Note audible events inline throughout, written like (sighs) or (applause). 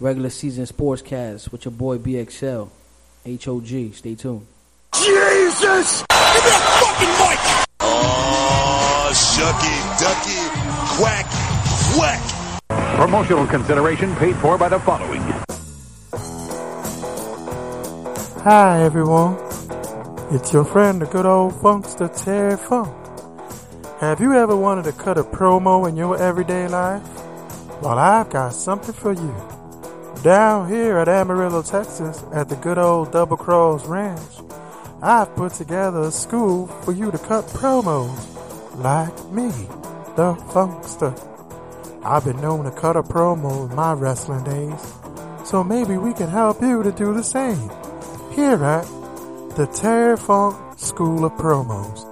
Regular season sportscast with your boy BXL. HOG. Stay tuned. Jesus! Give me a fucking mic! Oh, shucky, ducky, quack, quack. Promotional consideration paid for by the following. Hi, everyone. It's your friend, the good old funkster Terry Funk. Have you ever wanted to cut a promo in your everyday life? Well, I've got something for you. Down here at Amarillo, Texas, at the good old Double Cross Ranch, I've put together a school for you to cut promos like me, the Funkster. I've been known to cut a promo in my wrestling days, so maybe we can help you to do the same here at the Terry Funk School of Promos.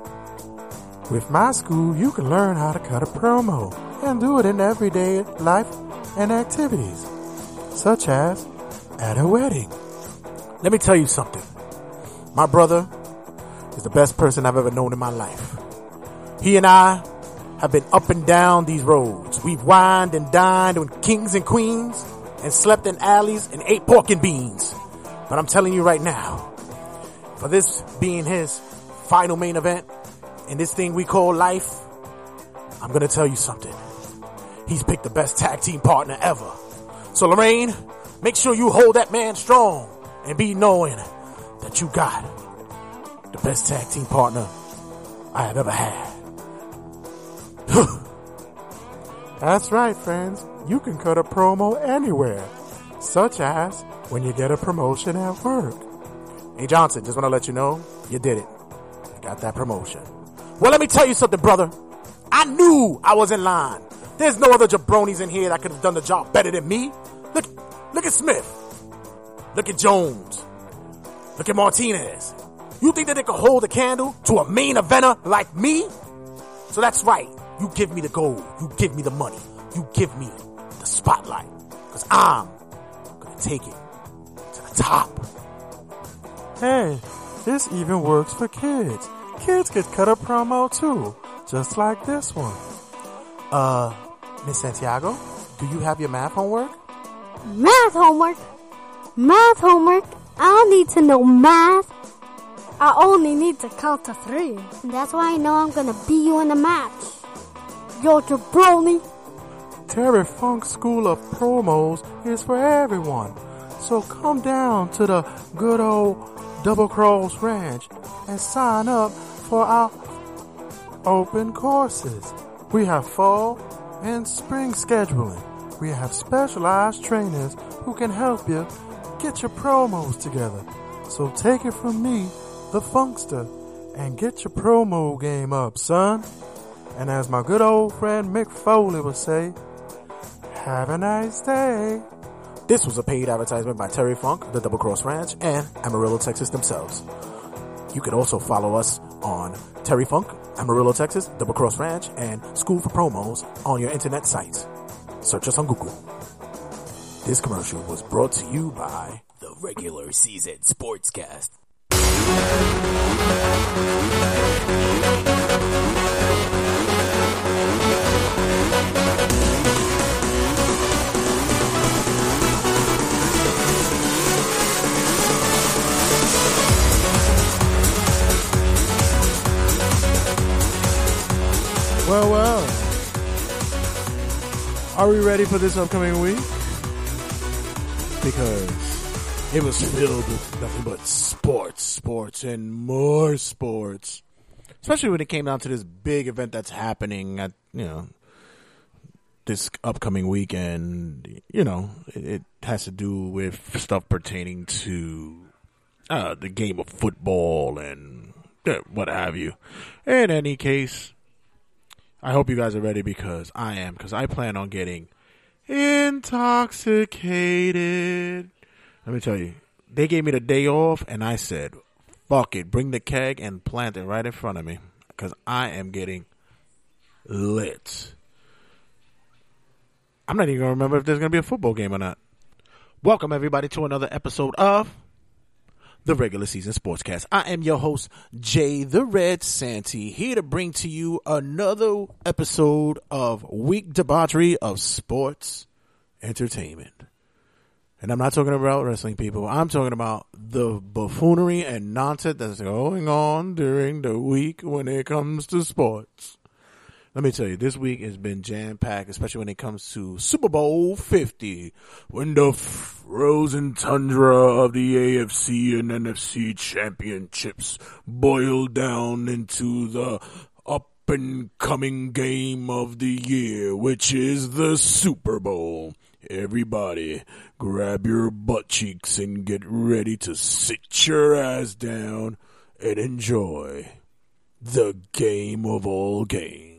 With my school, you can learn how to cut a promo and do it in everyday life and activities, such as at a wedding. Let me tell you something. My brother is the best person I've ever known in my life. He and I have been up and down these roads. We've wined and dined with kings and queens and slept in alleys and ate pork and beans. But I'm telling you right now, for this being his final main event in this thing we call life, I'm gonna tell you something. He's picked the best tag team partner ever. So Lorraine, make sure you hold that man strong and be knowing that you got the best tag team partner I have ever had. (sighs) That's right, friends. You can cut a promo anywhere, such as when you get a promotion at work. Hey Johnson, just want to let you know, you did it. You got that promotion. Well, let me tell you something, brother. I knew I was in line. There's no other jabronis in here that could have done the job better than me. Look, look at Smith. Look at Jones. Look at Martinez. You think that they could hold a candle to a main eventer like me? So that's right. You give me the gold. You give me the money. You give me the spotlight. Cause I'm gonna take it to the top. Hey, this even works for kids. Kids could cut a promo too, just like this one. Uh, Miss Santiago, do you have your math homework? Math homework? Math homework? I don't need to know math. I only need to count to three. And that's why I know I'm gonna beat you in the match. Yo, jabroni. Terry Funk School of Promos is for everyone. So come down to the good old Double Cross Ranch and sign up for our open courses. We have fall and spring scheduling. We have specialized trainers who can help you get your promos together. So take it from me, the Funkster, and get your promo game up, son. And as my good old friend Mick Foley would say, have a nice day. This was a paid advertisement by Terry Funk, the Double Cross Ranch, and Amarillo, Texas themselves. You can also follow us on Terry Funk, Amarillo, Texas, Double Cross Ranch, and School for Promos on your internet sites. Search us on Google. This commercial was brought to you by the regular season sportscast. Well, well. Are we ready for this upcoming week? Because it was filled with nothing but sports, sports, and more sports. Especially when it came down to this big event that's happening at, you know, this upcoming weekend. You know, it, it has to do with stuff pertaining to uh, the game of football and uh, what have you. In any case, I hope you guys are ready because I am, because I plan on getting intoxicated. Let me tell you, they gave me the day off and I said, fuck it, bring the keg and plant it right in front of me because I am getting lit. I'm not even going to remember if there's going to be a football game or not. Welcome everybody to another episode of the regular season sportscast. I am your host, Jay the Red Santy, here to bring to you another episode of week debauchery of sports entertainment. And I'm not talking about wrestling people. I'm talking about the buffoonery and nonsense that's going on during the week when it comes to sports. Let me tell you, this week has been jam packed, especially when it comes to Super Bowl 50, when the frozen tundra of the AFC and NFC championships boiled down into the up and coming game of the year, which is the Super Bowl. Everybody, grab your butt cheeks and get ready to sit your ass down and enjoy the game of all games.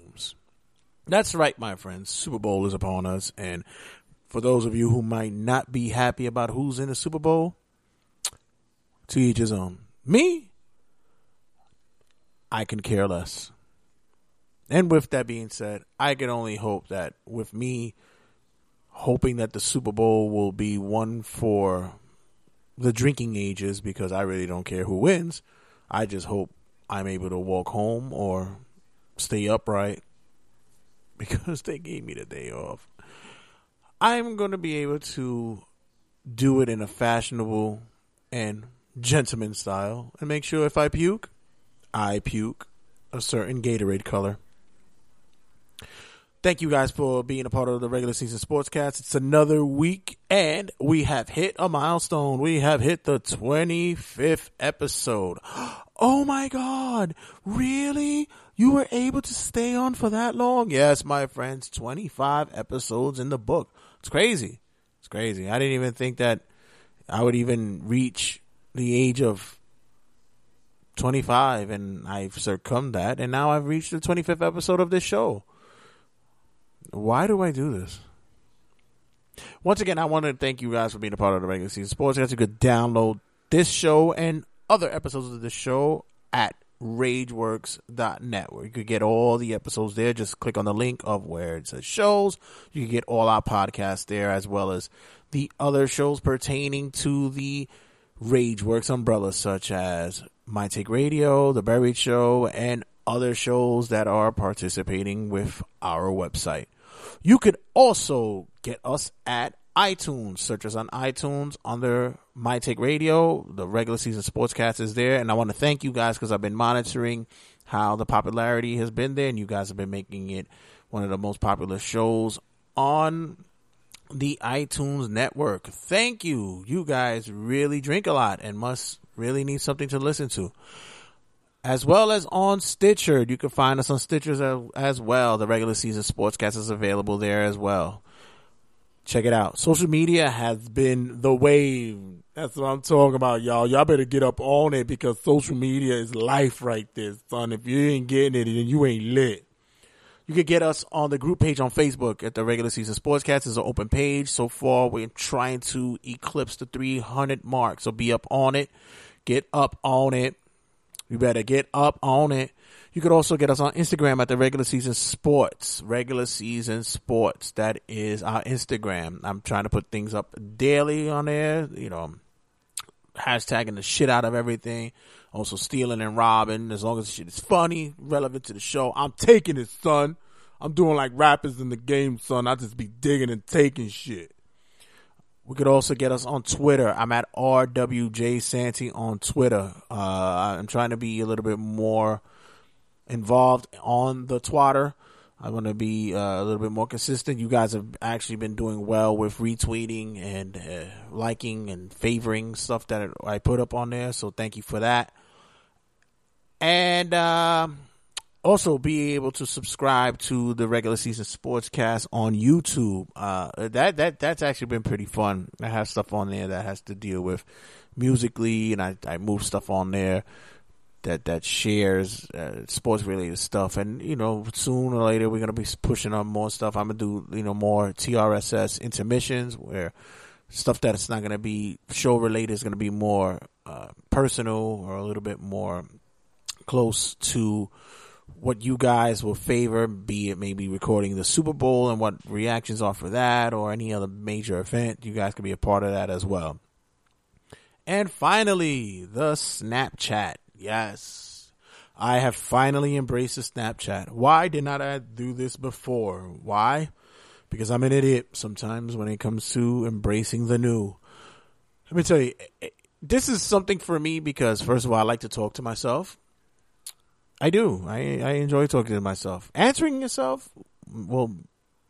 That's right, my friends. Super Bowl is upon us. And for those of you who might not be happy about who's in the Super Bowl, to each his own. Me, I can care less. And with that being said, I can only hope that with me hoping that the Super Bowl will be one for the drinking ages because I really don't care who wins. I just hope I'm able to walk home or stay upright (laughs) because they gave me the day off. I'm going to be able to do it in a fashionable and gentleman style and make sure if I puke, I puke a certain Gatorade color. Thank you guys for being a part of the regular season sportscast. It's another week and we have hit a milestone. We have hit the 25th episode. (gasps) Oh my God. Really? You were able to stay on for that long? Yes, my friends. 25 episodes in the book. It's crazy. It's crazy. I didn't even think that I would even reach the age of 25 and I've succumbed that and now I've reached the 25th episode of this show. Why do I do this? Once again, I want to thank you guys for being a part of the regular season sports. You could download this show and other episodes of the show at rageworks.net where you could get all the episodes there. Just click on the link of where it says shows. You can get all our podcasts there as well as the other shows pertaining to the Rageworks umbrella, such as My Take Radio, The Buried Show, and other shows that are participating with our website. You could also get us at iTunes. Search us on iTunes under My Take Radio. The regular season sportscast is there. And I want to thank you guys because I've been monitoring how the popularity has been there. And you guys have been making it one of the most popular shows on the iTunes network. Thank you. You guys really drink a lot and must really need something to listen to. As well as on Stitcher. You can find us on Stitcher as, as well. The regular season sportscast is available there as well. Check it out. Social media has been the wave. That's what I'm talking about, y'all. Y'all better get up on it because social media is life right there, son. If you ain't getting it, then you ain't lit. You can get us on the group page on Facebook at the regular season sportscast. It's an open page. So far, we're trying to eclipse the 300 mark. So be up on it. Get up on it. You better get up on it. You could also get us on Instagram at the regular season sports. Regular season sports. That is our Instagram. I'm trying to put things up daily on there. You know, hashtagging the shit out of everything. Also stealing and robbing. As long as the shit is funny, relevant to the show. I'm taking it, son. I'm doing like rappers in the game, son. I just be digging and taking shit. We could also get us on Twitter. I'm at RWJ Santy on Twitter. Uh, I'm trying to be a little bit more involved on the twatter. I want to be uh, a little bit more consistent. You guys have actually been doing well with retweeting and uh, liking and favoring stuff that I put up on there. So thank you for that. And uh, also be able to subscribe to the regular season sportscast on YouTube. Uh, that that that's actually been pretty fun. I have stuff on there that has to deal with musically, and I I move stuff on there that that shares uh, sports related stuff. And you know, sooner or later we're gonna be pushing on more stuff. I'm gonna do you know more TRSS intermissions where stuff that's not gonna be show related is gonna be more uh, personal or a little bit more close to what you guys will favor, be it maybe recording the Super Bowl and what reactions are for that or any other major event. You guys can be a part of that as well. And finally, the Snapchat. Yes. I have finally embraced Snapchat. Why did not I do this before? Why? Because I'm an idiot sometimes when it comes to embracing the new. Let me tell you, eh, this is something for me because first of all, I like to talk to myself. I do. I I enjoy talking to myself. Answering yourself will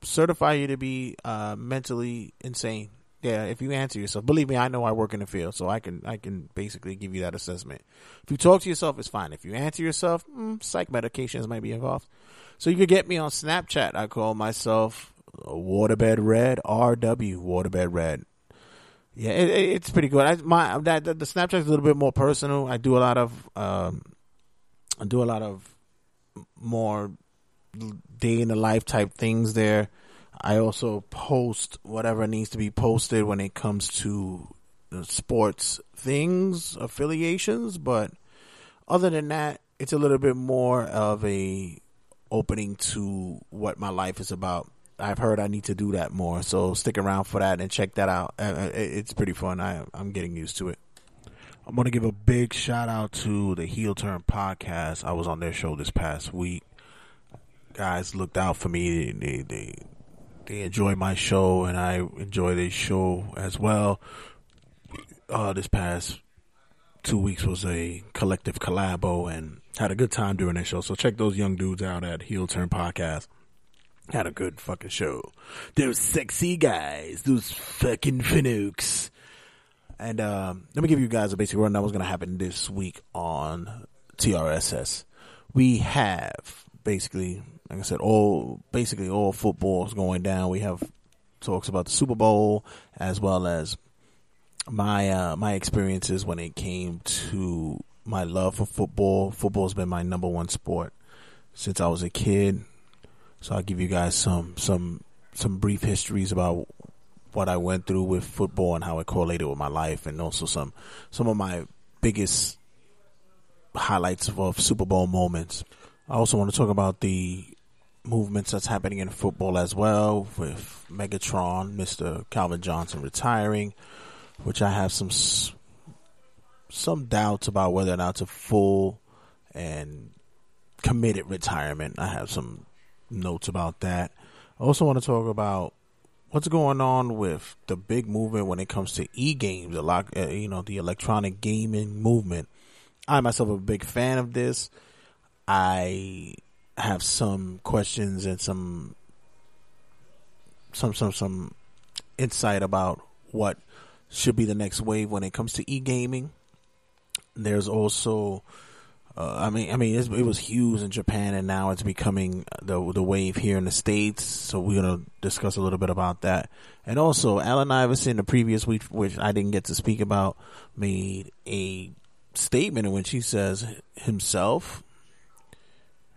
certify you to be uh, mentally insane. Yeah, if you answer yourself, believe me, I know I work in the field, so I can I can basically give you that assessment. If you talk to yourself, it's fine. If you answer yourself, mm, psych medications might be involved. So you can get me on Snapchat. I call myself Waterbed Red RW Waterbed Red. Yeah, it, it, it's pretty good. I, my that, the Snapchat is a little bit more personal. I do a lot of um, I do a lot of more day in the life type things there. I also post whatever needs to be posted when it comes to sports things, affiliations, but other than that, it's a little bit more of a opening to what my life is about. I've heard I need to do that more, so stick around for that and check that out. Uh, uh, it's pretty fun. I, I'm getting used to it. I'm going to give a big shout out to the Heel Turn podcast. I was on their show this past week. Guys looked out for me. They, they, they enjoy my show and I enjoy their show as well. Uh, this past two weeks was a collective collabo and had a good time during that show. So check those young dudes out at Heel Turn Podcast. Had a good fucking show. Those sexy guys, those fucking finooks. And um, let me give you guys a basic rundown. Of what's going to happen this week on TRSS? We have basically, like I said, all basically all football is going down. We have talks about the Super Bowl as well as my uh, my experiences when it came to my love for football. Football's been my number one sport since I was a kid. So I'll give you guys some some some brief histories about what I went through with football and how it correlated with my life, and also some some of my biggest highlights of Super Bowl moments. I also want to talk about the movements that's happening in football as well, with Megatron, Mister Calvin Johnson retiring, which I have some some doubts about whether or not it's a full and committed retirement. I have some notes about that. I also want to talk about what's going on with the big movement when it comes to e-games, a lot, uh, you know, the electronic gaming movement. I myself am a big fan of this. I have some questions and some some some some insight about what should be the next wave when it comes to e-gaming. There's also uh, I mean, I mean, it was huge in Japan, and now it's becoming the the wave here in the states. So we're gonna discuss a little bit about that, and also Allen Iverson, the previous week, which I didn't get to speak about, made a statement in which he says himself,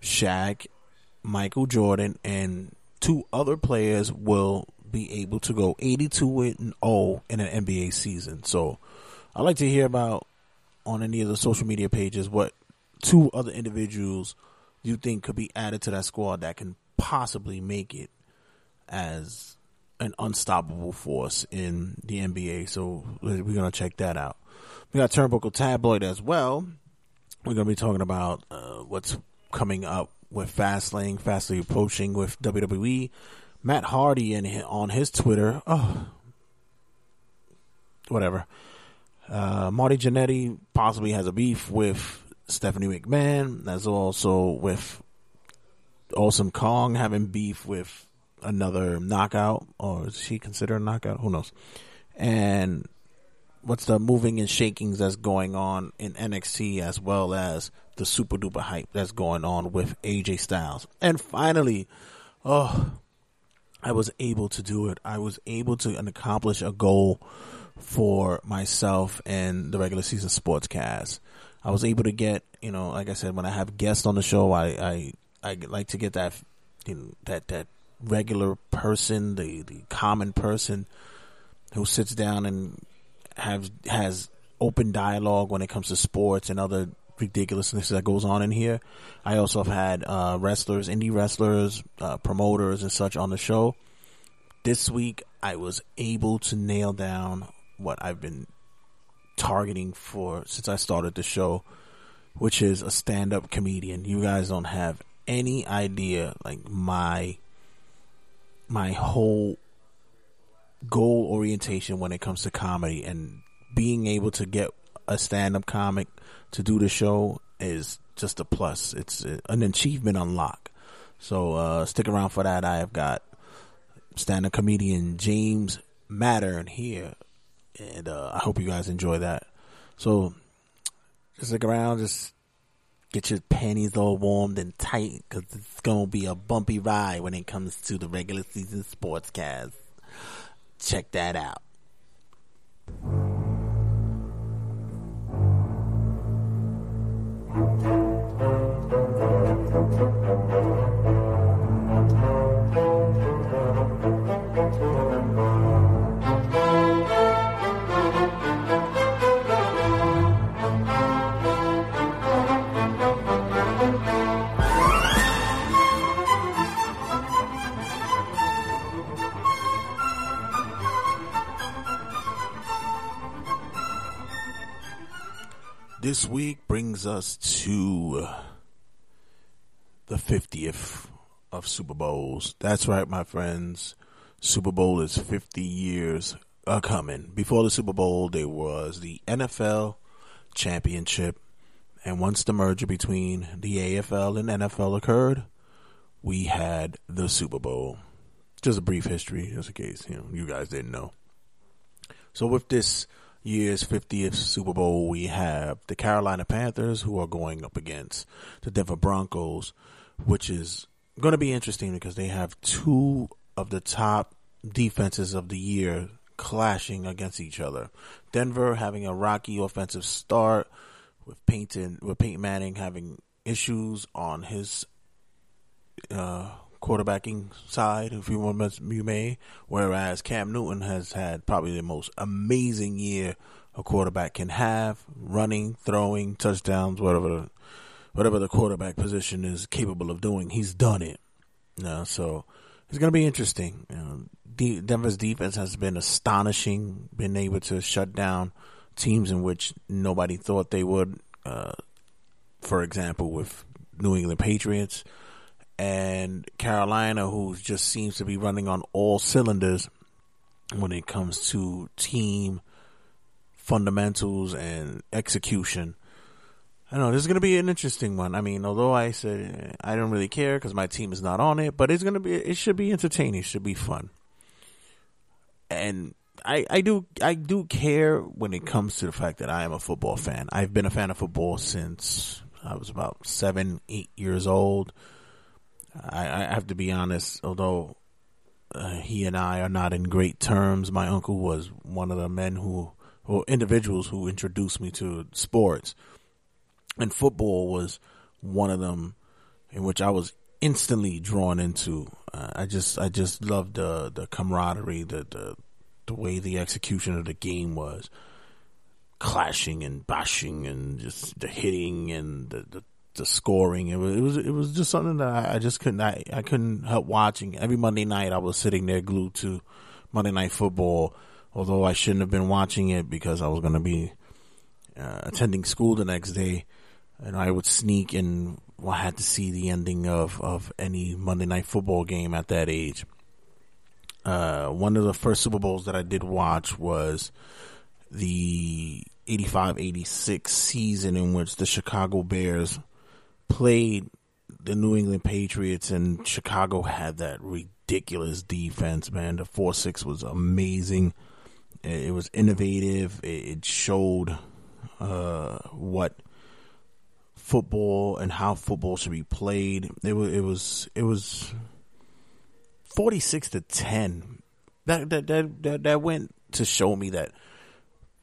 Shaq, Michael Jordan, and two other players will be able to go 82 and 0 in an NBA season. So I'd like to hear about on any of the social media pages what two other individuals you think could be added to that squad that can possibly make it as an unstoppable force in the NBA. So we're going to check that out. We got Turnbuckle Tabloid as well. We're going to be talking about uh, what's coming up with Fastlane, fastly approaching with WWE. Matt Hardy and on his Twitter, oh, whatever. Uh, Marty Jannetty possibly has a beef with Stephanie McMahon. That's also with Awesome Kong having beef with another knockout, or is she considered a knockout? Who knows? And what's the moving and shakings that's going on in NXT as well as the super duper hype that's going on with AJ Styles. And finally, oh, I was able to do it. I was able to accomplish a goal for myself and the regular season sportscast. I was able to get, you know, like I said, when I have guests on the show, I, I, I like to get that, you know, that, that regular person, the, the common person who sits down and have, has open dialogue when it comes to sports and other ridiculousness that goes on in here. I also have had, uh, wrestlers, indie wrestlers, uh, promoters and such on the show. This week, I was able to nail down what I've been targeting for since I started the show, which is a stand up comedian. You guys don't have any idea like my my whole goal orientation when it comes to comedy and being able to get a stand up comic to do the show is just a plus. It's an achievement unlock. So uh, stick around for that. I have got stand up comedian James Mattern here, and uh, I hope you guys enjoy that. So just stick around, just get your panties all warmed and tight because it's gonna be a bumpy ride when it comes to the regular season sportscast. Check that out. Thank you. This week brings us to the 50th of Super Bowls. That's right, my friends. Super Bowl is 50 years a coming. Before the Super Bowl, there was the NFL Championship. And once the merger between the AFL and NFL occurred, we had the Super Bowl. Just a brief history, just in case you know you guys didn't know. So with this year's 50th Super Bowl, we have the Carolina Panthers who are going up against the Denver Broncos, which is going to be interesting because they have two of the top defenses of the year clashing against each other. Denver having a rocky offensive start with Peyton with Peyton Manning having issues on his uh, quarterbacking side, if you want you may. Whereas Cam Newton has had probably the most amazing year a quarterback can have, running, throwing, touchdowns, whatever, whatever the quarterback position is capable of doing. He's done it. You so it's going to be interesting. You know, Denver's defense has been astonishing, been able to shut down teams in which nobody thought they would. Uh, for example, with New England Patriots and Carolina, who just seems to be running on all cylinders when it comes to team fundamentals and execution. I don't know this is going to be an interesting one. I mean, although I said I don't really care because my team is not on it, but it's going to be it should be entertaining, it should be fun. And I, I do I do care when it comes to the fact that I am a football fan. I've been a fan of football since I was about seven, eight years old. I, I have to be honest, although uh, he and I are not in great terms, my uncle was one of the men who, or individuals who introduced me to sports. And football was one of them in which I was instantly drawn into. Uh, I just, I just loved the, the camaraderie, the, the, the way the execution of the game was clashing and bashing and just the hitting and the, the the scoring. It was it was it was just something that I, I just couldn't I, I couldn't help watching. Every Monday night I was sitting there glued to Monday Night Football, although I shouldn't have been watching it because I was going to be uh, attending school the next day, and I would sneak and I had to see the ending of of any Monday Night Football game at that age. Uh, one of the first Super Bowls that I did watch was the 85-86 season in which the Chicago Bears played the New England Patriots and Chicago had that ridiculous defense, man. The 4 6 was amazing. It was innovative. It showed uh, what football and how football should be played. It was it was it was 46 to 10. That that that that, that went to show me that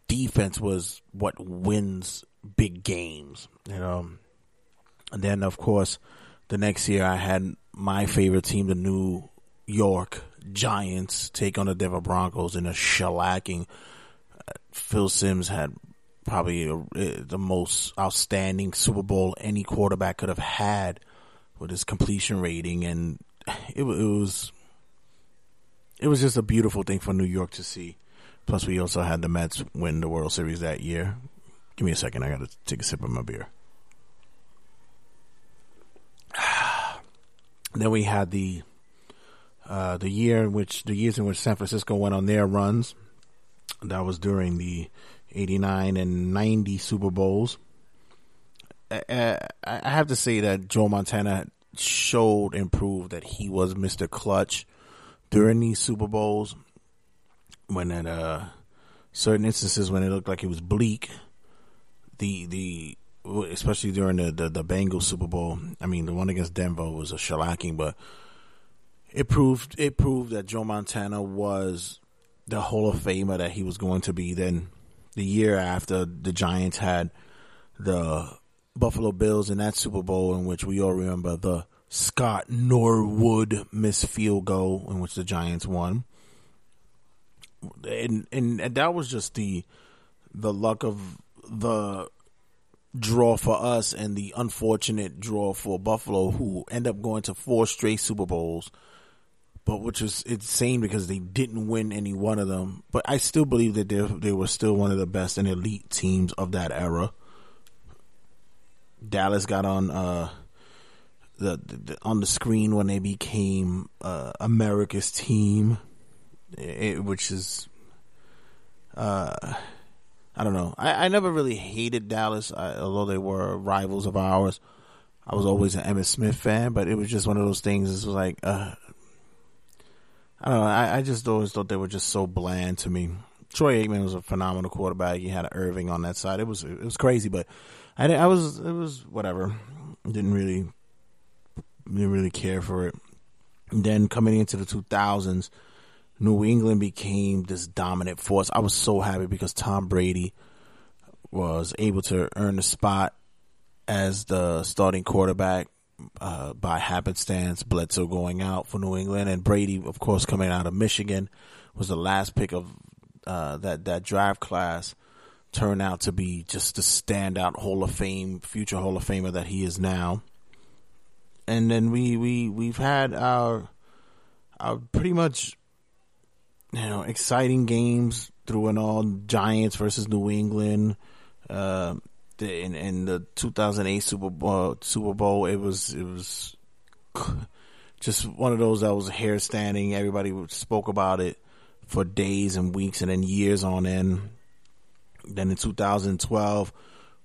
defense was what wins big games. You know, and then, of course, the next year I had my favorite team, the New York Giants, take on the Denver Broncos in a shellacking. Uh, Phil Simms had probably a, the most outstanding Super Bowl any quarterback could have had with his completion rating, and it, it was it was just a beautiful thing for New York to see. Plus, we also had the Mets win the World Series that year. Give me a second, I got to take a sip of my beer. (sighs) then we had the uh, the year in which the years in which San Francisco went on their runs. That was during the 89 and 90 Super Bowls. I, I have to say that Joe Montana showed and proved that he was Mr. Clutch during these Super Bowls when at uh, certain instances when it looked like it was bleak. The the especially during the, the the Bengals Super Bowl. I mean, the one against Denver was a shellacking, but it proved it proved that Joe Montana was the Hall of Famer that he was going to be. Then the year after the Giants had the Buffalo Bills in that Super Bowl, in which we all remember the Scott Norwood missed field goal, in which the Giants won, and and, and that was just the the luck of the draw for us and the unfortunate draw for Buffalo, who end up going to four straight Super Bowls. But which is insane because they didn't win any one of them. But I still believe that they they were still one of the best and elite teams of that era. Dallas got on uh, the, the, on the screen when they became uh, America's team, it, which is uh, I don't know. I, I never really hated Dallas, I, although they were rivals of ours. I was always an Emmitt Smith fan, but it was just one of those things. It was like, uh, I don't know. I, I, just always thought they were just so bland to me. Troy Aikman was a phenomenal quarterback. He had Irvin on that side. It was it was crazy, but I, I was it was whatever. Didn't really didn't really care for it. And then coming into the 2000s, New England became this dominant force. I was so happy because Tom Brady was able to earn a spot as the starting quarterback uh, by happenstance. Bledsoe going out for New England, and Brady, of course, coming out of Michigan, was the last pick of uh, that that draft class. Turned out to be just the standout Hall of Fame, future Hall of Famer that he is now. And then we we we've had our our pretty much you know, exciting games through and all. Giants versus New England. Uh, the, in, in the 2008 Super Bowl, Super Bowl, it was it was just one of those that was hair standing. Everybody spoke about it for days and weeks and then years on end. Then in 2012,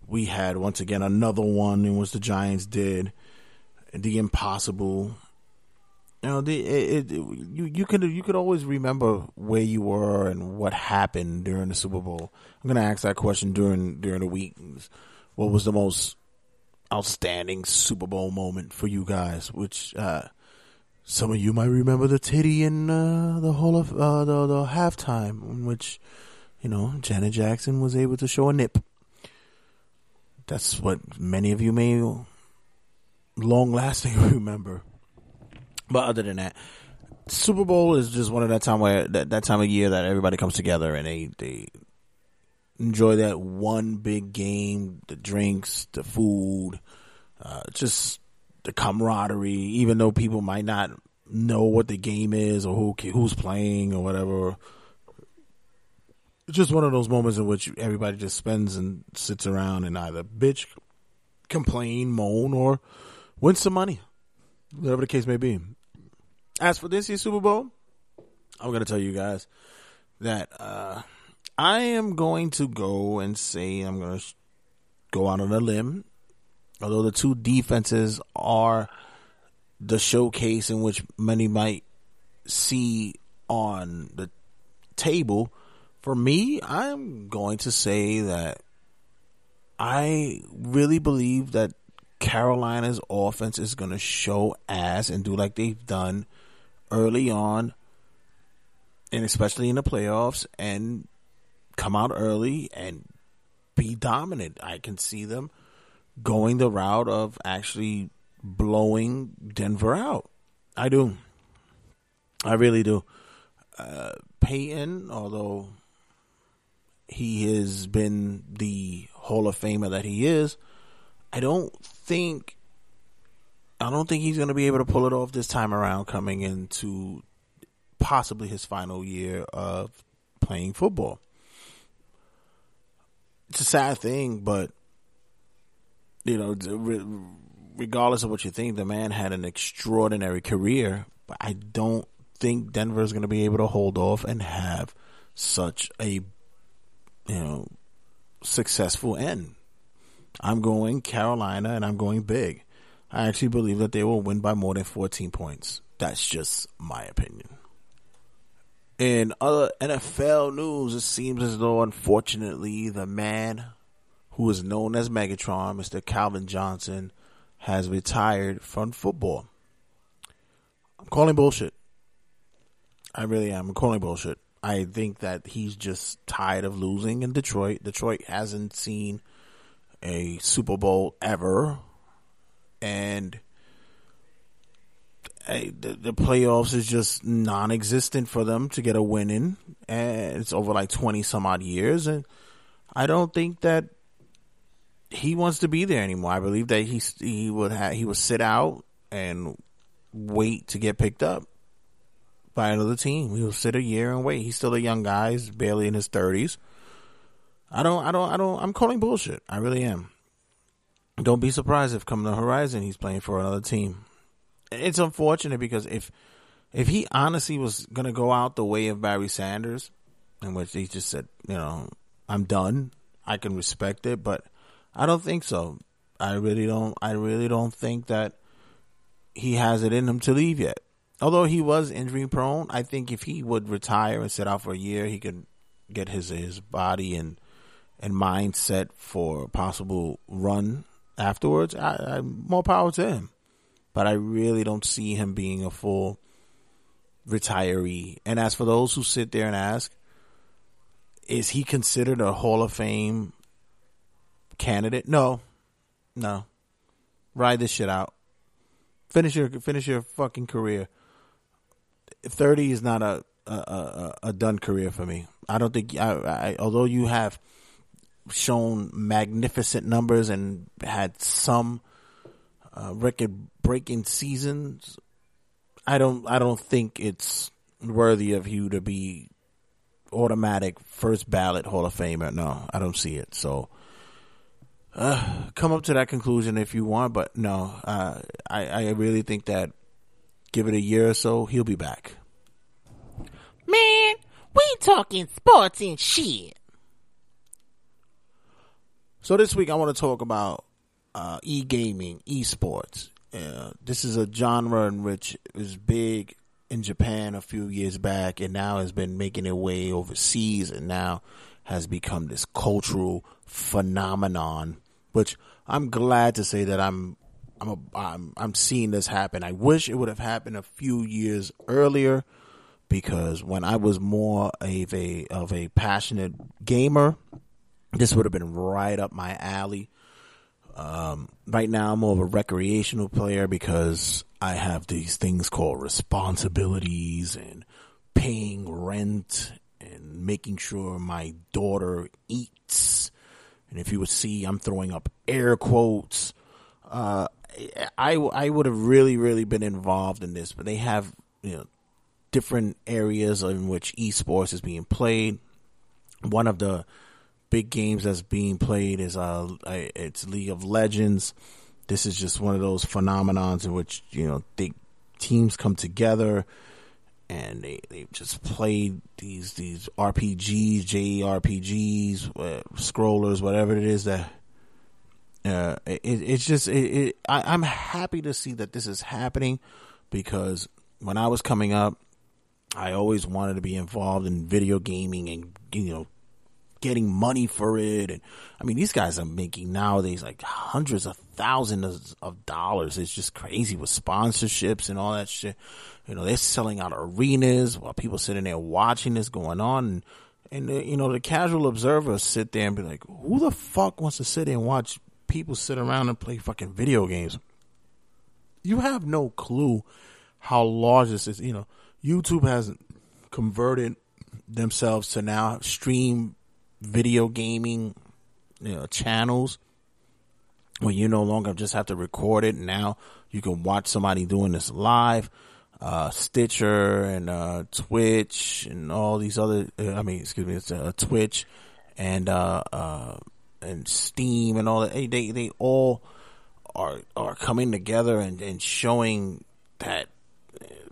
we had once again another one in which the Giants did the impossible you know, the, it, it, you you could you could always remember where you were and what happened during the Super Bowl. I'm gonna ask that question during during the week. What was the most outstanding Super Bowl moment for you guys? Which uh, some of you might remember the titty in uh, the whole of uh, the the halftime, in which you know Janet Jackson was able to show a nip. That's what many of you may long lasting (laughs) remember. But other than that, Super Bowl is just one of that time where that, that time of year that everybody comes together and they they enjoy that one big game, the drinks, the food, uh, just the camaraderie. Even though people might not know what the game is or who who's playing or whatever, it's just one of those moments in which everybody just spends and sits around and either bitch, complain, moan, or win some money, whatever the case may be. As for this year's Super Bowl, I'm going to tell you guys that uh, I am going to go and say I'm going to go out on a limb. Although the two defenses are the showcase in which many might see on the table, for me, I'm going to say that I really believe that Carolina's offense is going to show ass and do like they've done early on, and especially in the playoffs, and come out early and be dominant. I can see them going the route of actually blowing Denver out. I do. I really do. Uh, Peyton, although he has been the Hall of Famer that he is, I don't think I don't think he's going to be able to pull it off this time around coming into possibly his final year of playing football. It's a sad thing, but you know, regardless of what you think, the man had an extraordinary career, but I don't think Denver is going to be able to hold off and have such a you know successful end. I'm going Carolina and I'm going big. I actually believe that they will win by more than 14 points. That's just my opinion. In other NFL news, it seems as though, unfortunately, the man who is known as Megatron, Mr. Calvin Johnson, has retired from football. I'm calling bullshit. I really am. I'm calling bullshit. I think that he's just tired of losing in Detroit. Detroit hasn't seen a Super Bowl ever. And the, the playoffs is just non-existent for them to get a win in, and it's over like twenty some odd years, and I don't think that he wants to be there anymore. I believe that he he would he would sit out and wait to get picked up by another team. He will sit a year and wait. He's still a young guy, he's barely in his thirties. I don't, I don't, I don't. I'm calling bullshit. I really am. Don't be surprised if come to the horizon he's playing for another team it's unfortunate because if if he honestly was going to go out the way of Barry Sanders, in which he just said, you know, I'm done, I can respect it, but I don't think so. I really don't. I really don't think that he has it in him to leave yet. Although he was injury prone, I think if he would retire and sit out for a year, he could get his his body and and mindset for a possible run afterwards. I, I more power to him but I really don't see him being a full retiree. And as for those who sit there and ask, is he considered a Hall of Fame candidate? No, no. Ride this shit out. Finish your finish your fucking career. Thirty is not a a, a, a done career for me. I don't think I, I although you have shown magnificent numbers and had some uh, record breaking seasons, I don't I don't think it's worthy of you to be automatic first ballot Hall of Famer. No, I don't see it. So uh, come up to that conclusion if you want, but no, uh, I I really think that give it a year or so, he'll be back. Man, we talking sports and shit. So this week I want to talk about uh, e-gaming, esports. Uh, this is a genre in which was big in Japan a few years back, and now has been making its way overseas, and now has become this cultural phenomenon. Which I'm glad to say that I'm I'm a, I'm I'm seeing this happen. I wish it would have happened a few years earlier, because when I was more of a of a passionate gamer, this would have been right up my alley. Um, right now, I'm more of a recreational player because I have these things called responsibilities and paying rent and making sure my daughter eats. And if you would see, I'm throwing up air quotes. Uh, I, I would have really, really been involved in this, but they have, you know, different areas in which esports is being played. One of the big games that's being played is uh it's League of Legends. This is just one of those phenomenons in which you know teams come together and they they just play these these RPGs, JRPGs, uh, scrollers, whatever it is that. Uh, it, it's just it, it, I, I'm happy to see that this is happening because when I was coming up, I always wanted to be involved in video gaming and you know getting money for it. And I mean, these guys are making nowadays like hundreds of thousands of dollars. It's just crazy with sponsorships and all that shit. You know, they're selling out arenas while people sitting there watching this going on. And, and uh, you know, the casual observers sit there and be like, who the fuck wants to sit there and watch people sit around and play fucking video games? You have no clue how large this is. You know, YouTube has converted themselves to now stream video gaming you know, channels where you no longer just have to record it. Now you can watch somebody doing this live. Uh, Stitcher and uh, Twitch and all these other. Uh, I mean, excuse me, it's uh, Twitch and uh, uh, and Steam and all that. They they, all are are coming together and, and showing that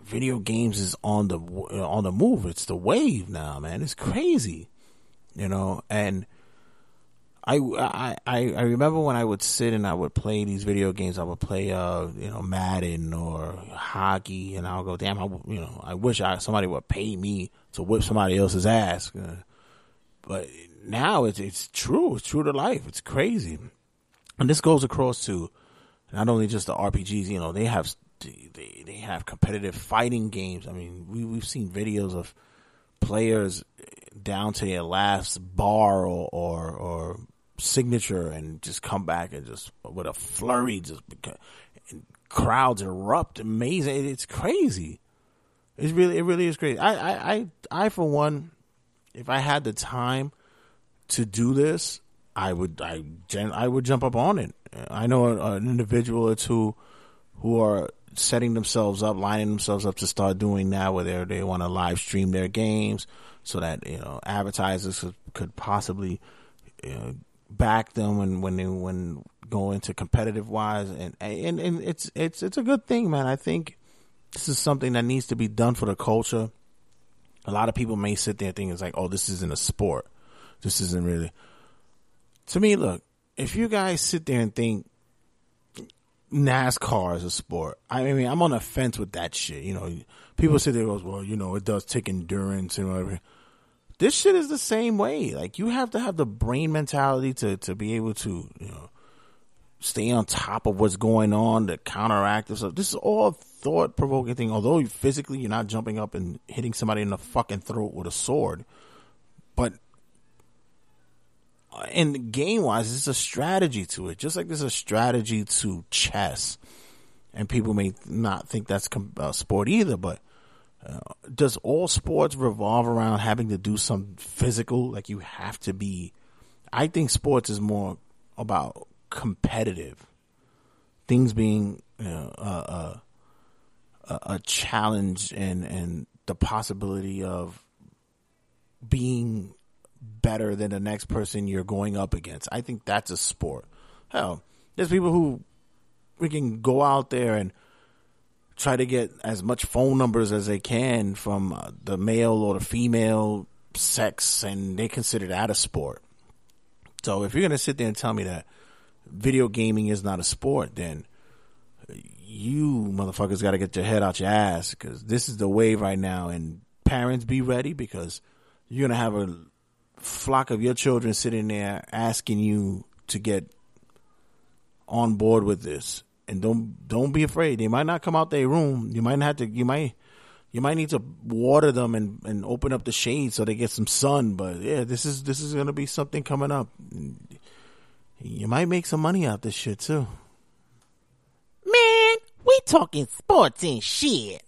video games is on the on the move. It's the wave now, man. It's crazy you know, and I, I I remember when I would sit and I would play these video games. I would play, uh, you know, Madden or hockey, and I'll go, damn, I, you know, I wish I somebody would pay me to whip somebody else's ass. Uh, But now it's it's true. It's true to life. It's crazy, and this goes across to not only just the RPGs. You know, they have they they have competitive fighting games. I mean, we we've seen videos of players down to their last bar or or, or signature and just come back and just with a flurry just because crowds erupt. Amazing. It's crazy. It's really it really is crazy. I, I i i for one if i had the time to do this i would i i would jump up on it. I know an individual or two who are setting themselves up lining themselves up to start doing that where they want to live stream their games so that you know advertisers could, possibly you know, back them when when they when go into competitive wise. And and and it's it's it's a good thing man. I think this is something that needs to be done for the culture. A lot of people may sit there thinking it's like oh this isn't a sport. This isn't really to me look if you guys sit there and think NASCAR is a sport. I mean, I'm on the fence with that shit. You know, people sit there and goes, well, you know, it does take endurance and whatever. This shit is the same way. Like you have to have the brain mentality to to be able to, you know, stay on top of what's going on, to counteract this. This is all thought provoking thing. Although physically you're not jumping up and hitting somebody in the fucking throat with a sword, but and game wise, it's a strategy to it. Just like there's a strategy to chess, and people may not think that's uh, sport either. But uh, does all sports revolve around having to do some physical? Like you have to be. I think sports is more about competitive things being you know, uh, a, a challenge and and the possibility of being better than the next person you're going up against. I think that's a sport. Hell, there's people who we can go out there and try to get as much phone numbers as they can from uh, the male or the female sex, and they consider that a sport. So if you're gonna sit there and tell me that video gaming is not a sport, then you motherfuckers got to get your head out your ass because this is the wave right now. And parents, be ready because you're gonna have a flock of your children sitting there asking you to get on board with this. And don't don't be afraid. They might not come out their room. You might have to. You might you might need to water them and, and open up the shade so they get some sun. But yeah, this is this is gonna be something coming up. You might make some money out this shit too. Man, we talking sports and shit.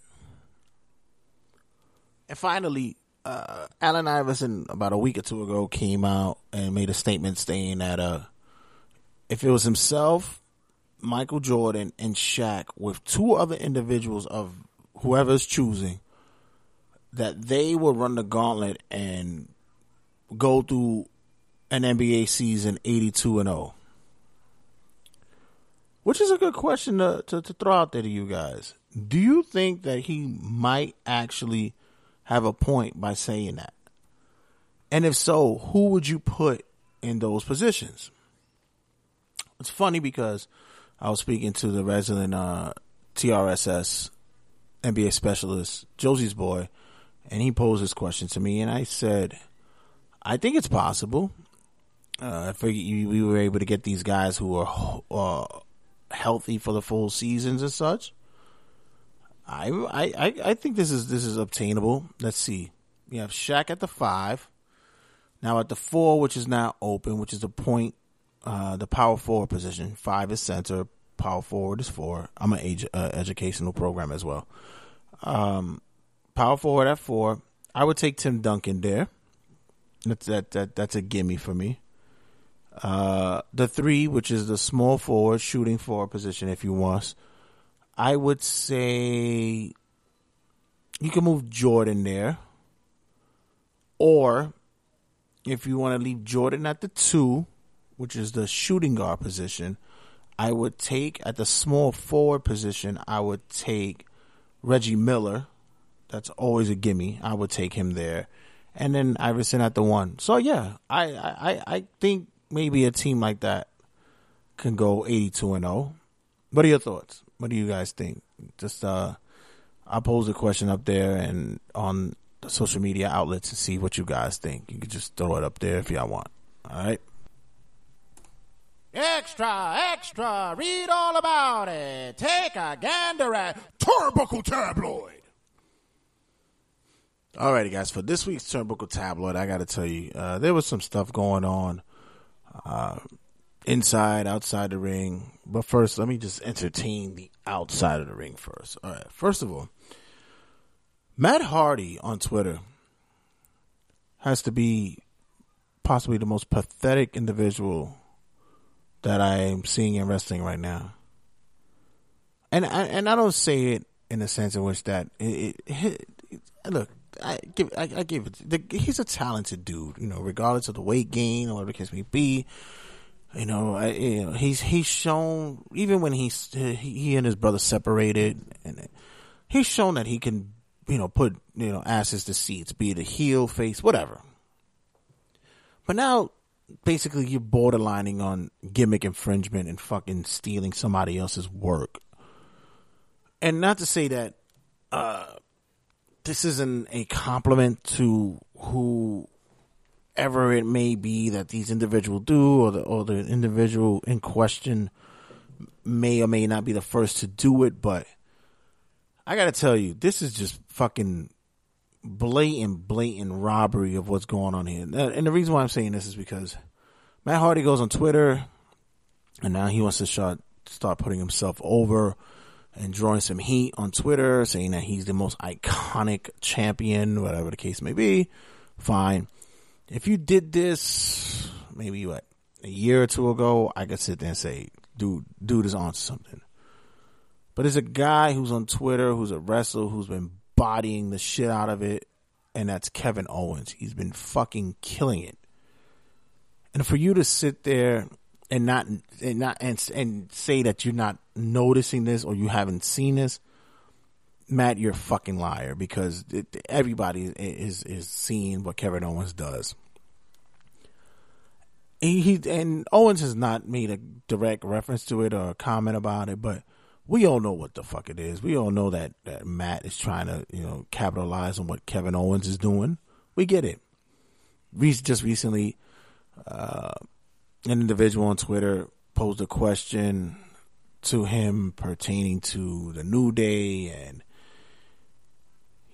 And finally, uh, Allen Iverson about a week or two ago came out and made a statement saying that uh, if it was himself, Michael Jordan, and Shaq with two other individuals of whoever's choosing, that they would run the gauntlet and go through an NBA season 82 and 0. Which is a good question to, to, to throw out there to you guys. Do you think that he might actually have a point by saying that? And if so, who would you put in those positions? It's funny because I was speaking to the resident uh, TRSS NBA specialist, Josie's boy, and he posed this question to me, and I said, I think it's possible. Uh, I figured we were able to get these guys who are uh, healthy for the full seasons and such. I, I I think this is this is obtainable. Let's see. We have Shaq at the five. Now at the four, which is now open, which is the point, uh, the power forward position. Five is center. Power forward is four. I'm an age, uh, educational program as well. Um, power forward at four. I would take Tim Duncan there. That's that that that's a gimme for me. Uh, the three, which is the small forward shooting forward position, if you want. I would say you can move Jordan there. Or if you want to leave Jordan at the two, which is the shooting guard position, I would take at the small forward position, I would take Reggie Miller. That's always a gimme. I would take him there. And then Iverson at the one. So yeah, I, I, I think maybe a team like that can go 82 and 0. What are your thoughts? What do you guys think? Just uh I'll pose a question up there and on the social media outlets to see what you guys think. You can just throw it up there if y'all want. All right. Extra, extra, read all about it. Take a gander at Turnbuckle Tabloid. Alrighty, guys. For this week's Turnbuckle Tabloid, I got to tell you, uh, there was some stuff going on uh, inside, outside the ring. But first, let me just entertain the outside of the ring first. All right. First of all, Matt Hardy on Twitter has to be possibly the most pathetic individual that I am seeing in wrestling right now. And I, and I don't say it in the sense in which that it, it, it look. I give I, I give it. The, he's a talented dude, you know, regardless of the weight gain or whatever the case may be. You know, I, you know, he's he's shown even when he's he, and his brother separated, and he's shown that he can, you know, put you know asses to seats, be it a heel, face, whatever. But now, basically, you're borderlining on gimmick infringement and fucking stealing somebody else's work. And not to say that uh, this isn't a compliment to whoever it may be that these individuals do, or the or the individual in question may or may not be the first to do it. But I got to tell you, this is just fucking blatant, blatant robbery of what's going on here. And the reason why I'm saying this is because Matt Hardy goes on Twitter, and now he wants to start start putting himself over and drawing some heat on Twitter, saying that he's the most iconic champion, whatever the case may be. Fine. If you did this maybe what a year or two ago, I could sit there and say, dude, dude is on to something. But there's a guy who's on Twitter who's a wrestler who's been bodying the shit out of it, and that's Kevin Owens. He's been fucking killing it. And for you to sit there and not and not and and say that you're not noticing this or you haven't seen this, Matt, you're a fucking liar because it, everybody is is seeing what Kevin Owens does. He, he and Owens has not made a direct reference to it or a comment about it, but we all know what the fuck it is. We all know that, that Matt is trying to, you know, capitalize on what Kevin Owens is doing. We get it. Just recently, uh, an individual on Twitter posed a question to him pertaining to the New Day, and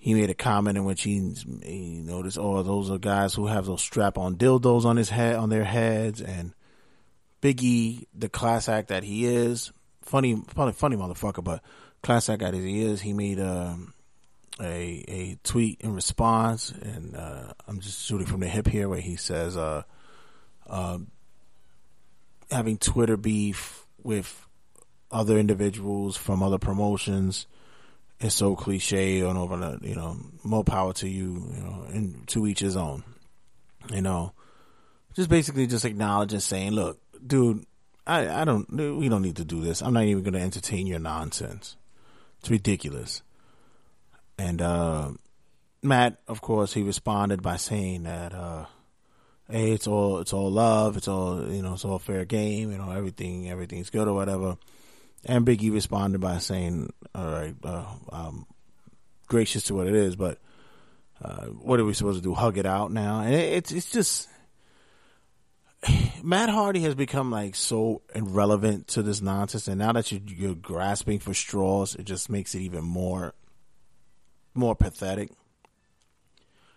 he made a comment in which he, he noticed, oh, those are guys who have those strap-on dildos on his head, on their heads, and Biggie, the class act that he is, funny, probably funny motherfucker, but class act as he is, he made um, a a tweet in response, and uh, I'm just shooting from the hip here, where he says, uh, uh, having Twitter beef with other individuals from other promotions is so cliche and over the, you know, more power to you, you know, and to each his own. You know, just basically just acknowledging saying, look, dude, I, I don't, we don't need to do this. I'm not even going to entertain your nonsense. It's ridiculous. And, uh, Matt, of course, he responded by saying that, uh, hey, it's all, it's all love. It's all, you know, it's all fair game. You know, everything, everything's good or whatever. And Biggie responded by saying, all right, uh, I'm gracious to what it is, but, uh, what are we supposed to do? Hug it out now? And it, it's, it's just, (sighs) Matt Hardy has become like so irrelevant to this nonsense, and now that you're, you're grasping for straws, it just makes it even more, more pathetic.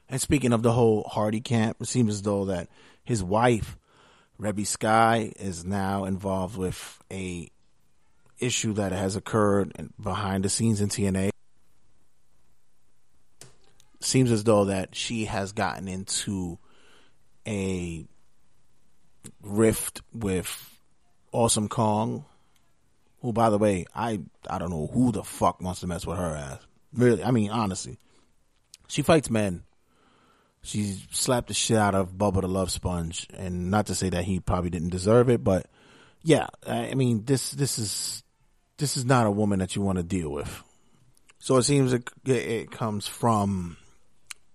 And speaking of the whole Hardy camp, it seems as though that his wife, Reby Sky, is now involved with a issue that has occurred behind the scenes in TNA. Seems as though that she has gotten into a rift with Awesome Kong, who, by the way, I I don't know who the fuck wants to mess with her ass. Really, I mean, honestly, she fights men. She slapped the shit out of Bubba the Love Sponge, and not to say that he probably didn't deserve it, but yeah, I mean, this this is this is not a woman that you want to deal with. So it seems it, it comes from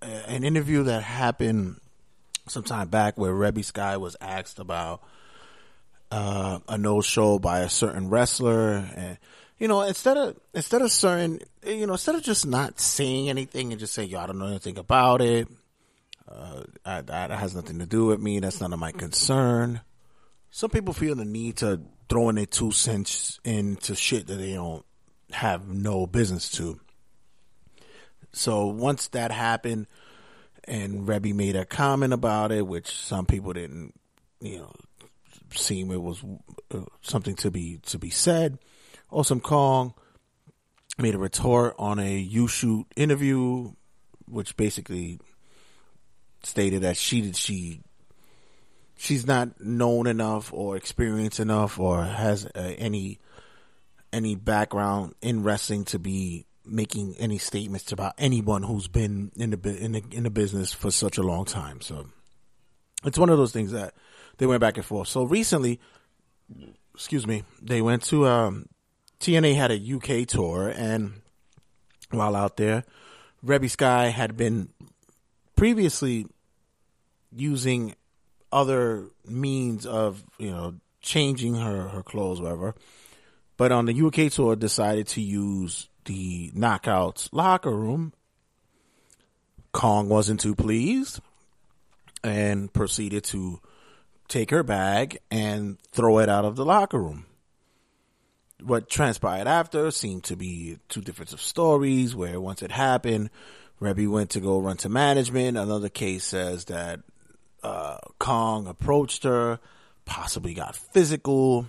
an interview that happened some time back where Reby Sky was asked about uh, a no show by a certain wrestler, and you know, instead of instead of certain, you know, instead of just not saying anything and just saying, "Yo, I don't know anything about it," uh, I, that has nothing to do with me. That's none of my concern. Some people feel the need to throw in their two cents into shit that they don't have no business to. So once that happened, and Reby made a comment about it, which some people didn't, you know, seem it was uh, something to be to be said. Awesome Kong made a retort on a YouShoot interview, which basically stated that she did she she's not known enough or experienced enough or has uh, any any background in wrestling to be making any statements about anyone who's been in the in the in the business for such a long time. So it's one of those things that they went back and forth. So recently, excuse me, they went to um, TNA had a UK tour, and while out there, Reby Sky had been previously using other means of you know changing her her clothes, whatever. But on the UK tour, decided to use the Knockouts locker room. Kong wasn't too pleased and proceeded to take her bag and throw it out of the locker room. What transpired after seemed to be two different stories where once it happened, Reby went to go run to management. Another case says that uh, Kong approached her, possibly got physical.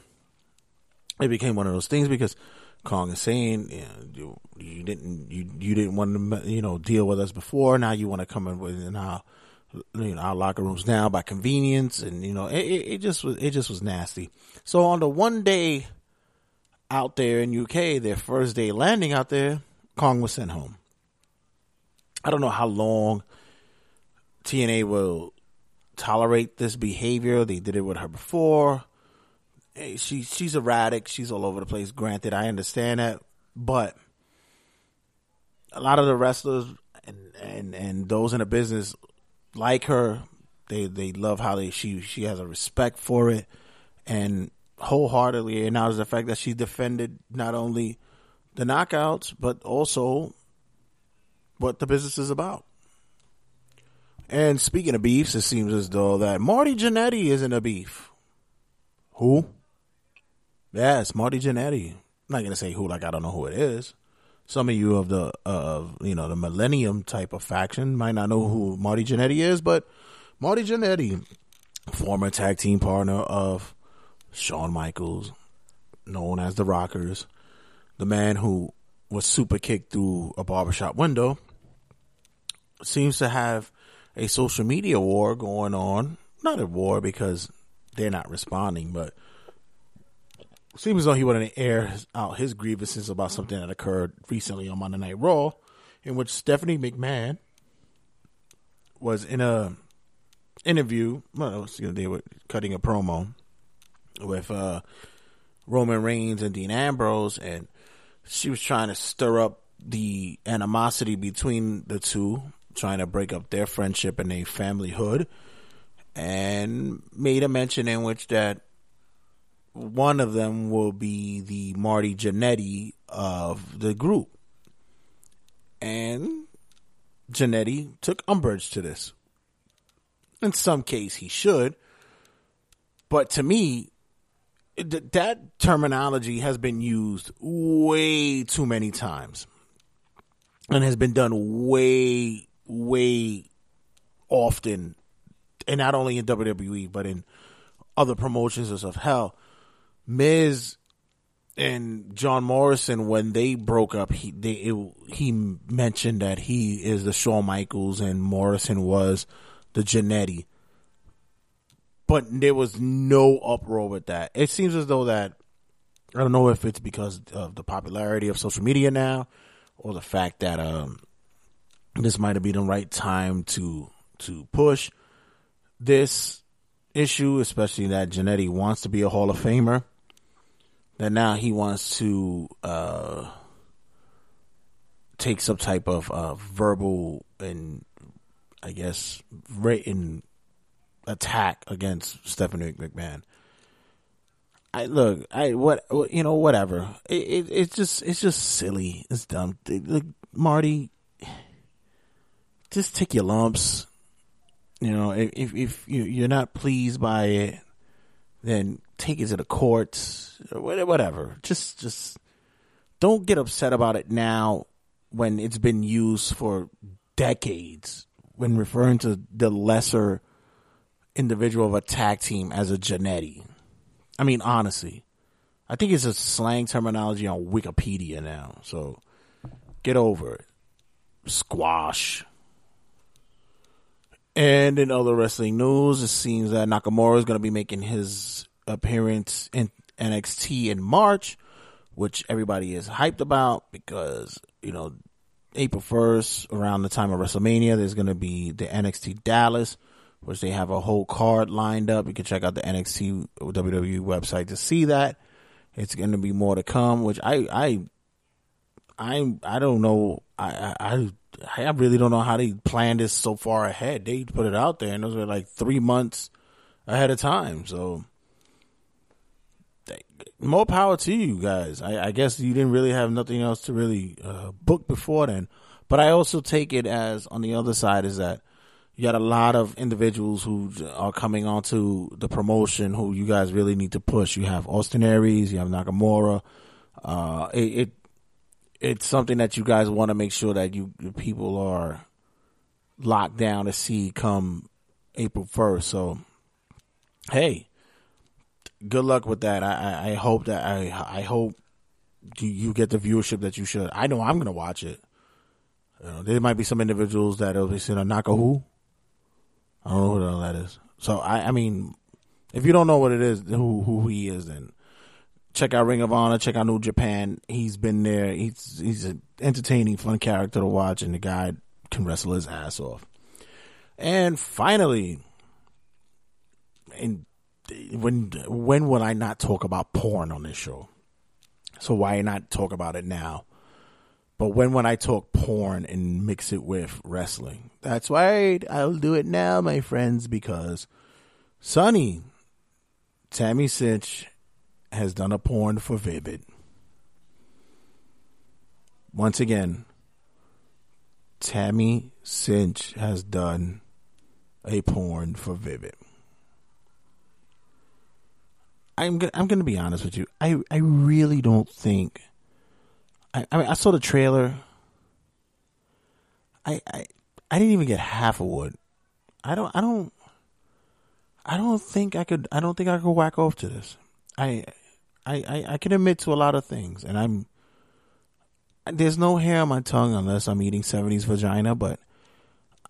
It became one of those things because Kong is saying, you, know, you, you didn't you you didn't want to you know deal with us before. Now you want to come in within our you know our locker rooms now by convenience, and you know it, it, it just was it just was nasty. So on the one day out there in UK, their first day landing out there, Kong was sent home. I don't know how long TNA will tolerate this behavior. They did it with her before. Hey, she she's erratic. She's all over the place. Granted, I understand that, but a lot of the wrestlers and and and those in the business like her. They they love how they she she has a respect for it, and wholeheartedly acknowledge the fact that she defended not only the knockouts but also what the business is about. And speaking of beefs, it seems as though that Marty Jannetty isn't a beef. Who? Yes, Marty Jannetty. I'm not gonna say who, like I don't know who it is. Some of you of the of you know the Millennium type of faction might not know who Marty Jannetty is, but Marty Jannetty, former tag team partner of Shawn Michaels, known as the Rockers, the man who was super kicked through a barbershop window, seems to have a social media war going on. Not a war because they're not responding, but seems as though he wanted to air out his grievances about something that occurred recently on Monday Night Raw, in which Stephanie McMahon was in a interview. Well, they were cutting a promo with uh, Roman Reigns and Dean Ambrose, and she was trying to stir up the animosity between the two, trying to break up their friendship and their familyhood, and made a mention in which that one of them will be the Marty Jannetty of the group. And Jannetty took umbrage to this. In some case, he should. But to me, th- that terminology has been used way too many times and has been done way, way often, and not only in WWE, but in other promotions as of hell. Miz and John Morrison, when they broke up, he they it, he mentioned that he is the Shawn Michaels and Morrison was the Jannetty. But there was no uproar with that. It seems as though that I don't know if it's because of the popularity of social media now, or the fact that um, this might have been the right time to to push this issue, especially that Jannetty wants to be a Hall of Famer. That now he wants to uh, take some type of uh, verbal and I guess written attack against Stephanie McMahon. I look, I what you know, whatever. It, it it's just it's just silly. It's dumb. Like Marty, just take your lumps. You know, if if, if you, you're not pleased by it, then take it to the courts, or whatever. Just just don't get upset about it now when it's been used for decades. When referring to the lesser individual of a tag team as a Jannetty. I mean, honestly, I think it's a slang terminology on Wikipedia now. So get over it. Squash. And in other wrestling news, it seems that Nakamura is going to be making his appearance in NXT in March, which everybody is hyped about because, you know, April 1st, around the time of WrestleMania, there's going to be the NXT Dallas, which they have a whole card lined up. You can check out the NXT WWE website to see that. It's going to be more to come, which I, I, I, I don't know. I, I, I really don't know how they planned this so far ahead. They put it out there, and those were like three months ahead of time. So, more power to you guys. I, I guess you didn't really have nothing else to really uh, book before then. But I also take it as on the other side is that you got a lot of individuals who are coming onto the promotion who you guys really need to push. You have Austin Aries, you have Nakamura. Uh, it, it it's something that you guys want to make sure that you people are locked down to see come April first. So, hey, good luck with that. I, I, hope that I I hope you, get the viewership that you should. I know I'm gonna watch it. You know, there might be some individuals that will be saying, "Naka who?" I don't know who hell that is. So I, I mean, if you don't know what it is, who who he is, then check out Ring of Honor, check out New Japan. He's been there. He's he's an entertaining, fun character to watch, and the guy can wrestle his ass off. And finally, and when when would I not talk about porn on this show? So why not talk about it now? But when would I talk porn and mix it with wrestling? That's right. I'll do it now, my friends, because Sunny, Tammy Sytch, has done a porn for Vivid. Once again, Tammy Sytch has done a porn for Vivid. I'm I'm going to be honest with you. I I really don't think. I I mean I saw the trailer. I I I didn't even get half of what. I don't I don't. I don't think I could. I don't think I could whack off to this. I I I, can admit to a lot of things, and I'm. There's no hair on my tongue unless I'm eating '70s vagina, but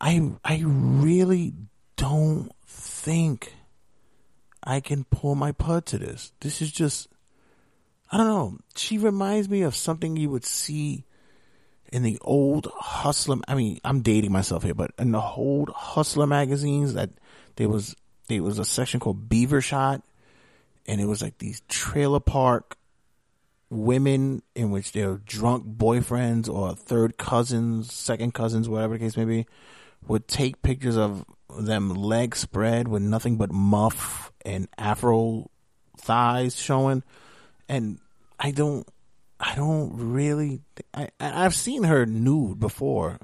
I I really don't think I can pull my pud to this. This is just, I don't know. She reminds me of something you would see in the old Hustler. I mean, I'm dating myself here, but in the old Hustler magazines, that there was there was a section called Beaver Shot, and it was like these trailer park women in which their drunk boyfriends or third cousins, second cousins, whatever the case may be, would take pictures of them leg spread with nothing but muff and afro thighs showing. And i don't i don't really i i've seen her nude before.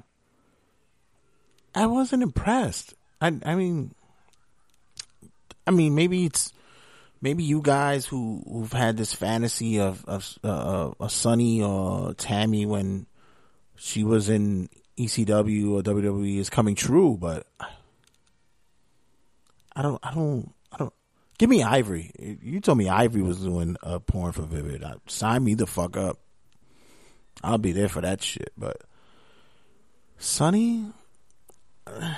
I wasn't impressed. I i mean i mean maybe it's maybe you guys who who've had this fantasy of of uh, a Sunny or Tammy when she was in ECW or WWE is coming true, but I don't, I don't, I don't. Give me Ivory. You told me Ivory was doing uh, porn for Vivid. I, sign me the fuck up. I'll be there for that shit. But Sunny, (sighs) I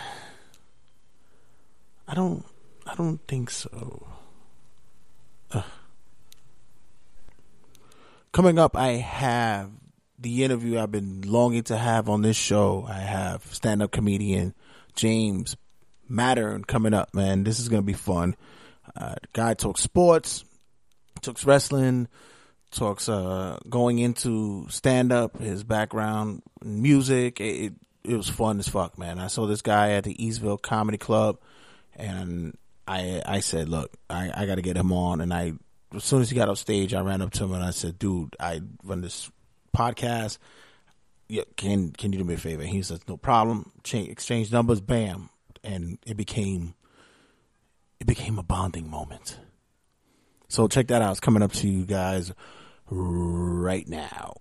don't, I don't think so. Coming up, I have the interview I've been longing to have on this show. I have stand up comedian James Mattern coming up, man. This is going to be fun. Uh, guy talks sports, talks wrestling, talks uh, going into stand up, his background, music. It, it, it was fun as fuck, man. I saw this guy at the Eastville Comedy Club, and I I said, look, I I got to get him on, and I as soon as he got off stage, I ran up to him and I said, dude, I run this podcast. Yeah, can can you do me a favor? He says, no problem. Change, exchange numbers, bam, and it became it became a bonding moment. So check that out. It's coming up to you guys right now.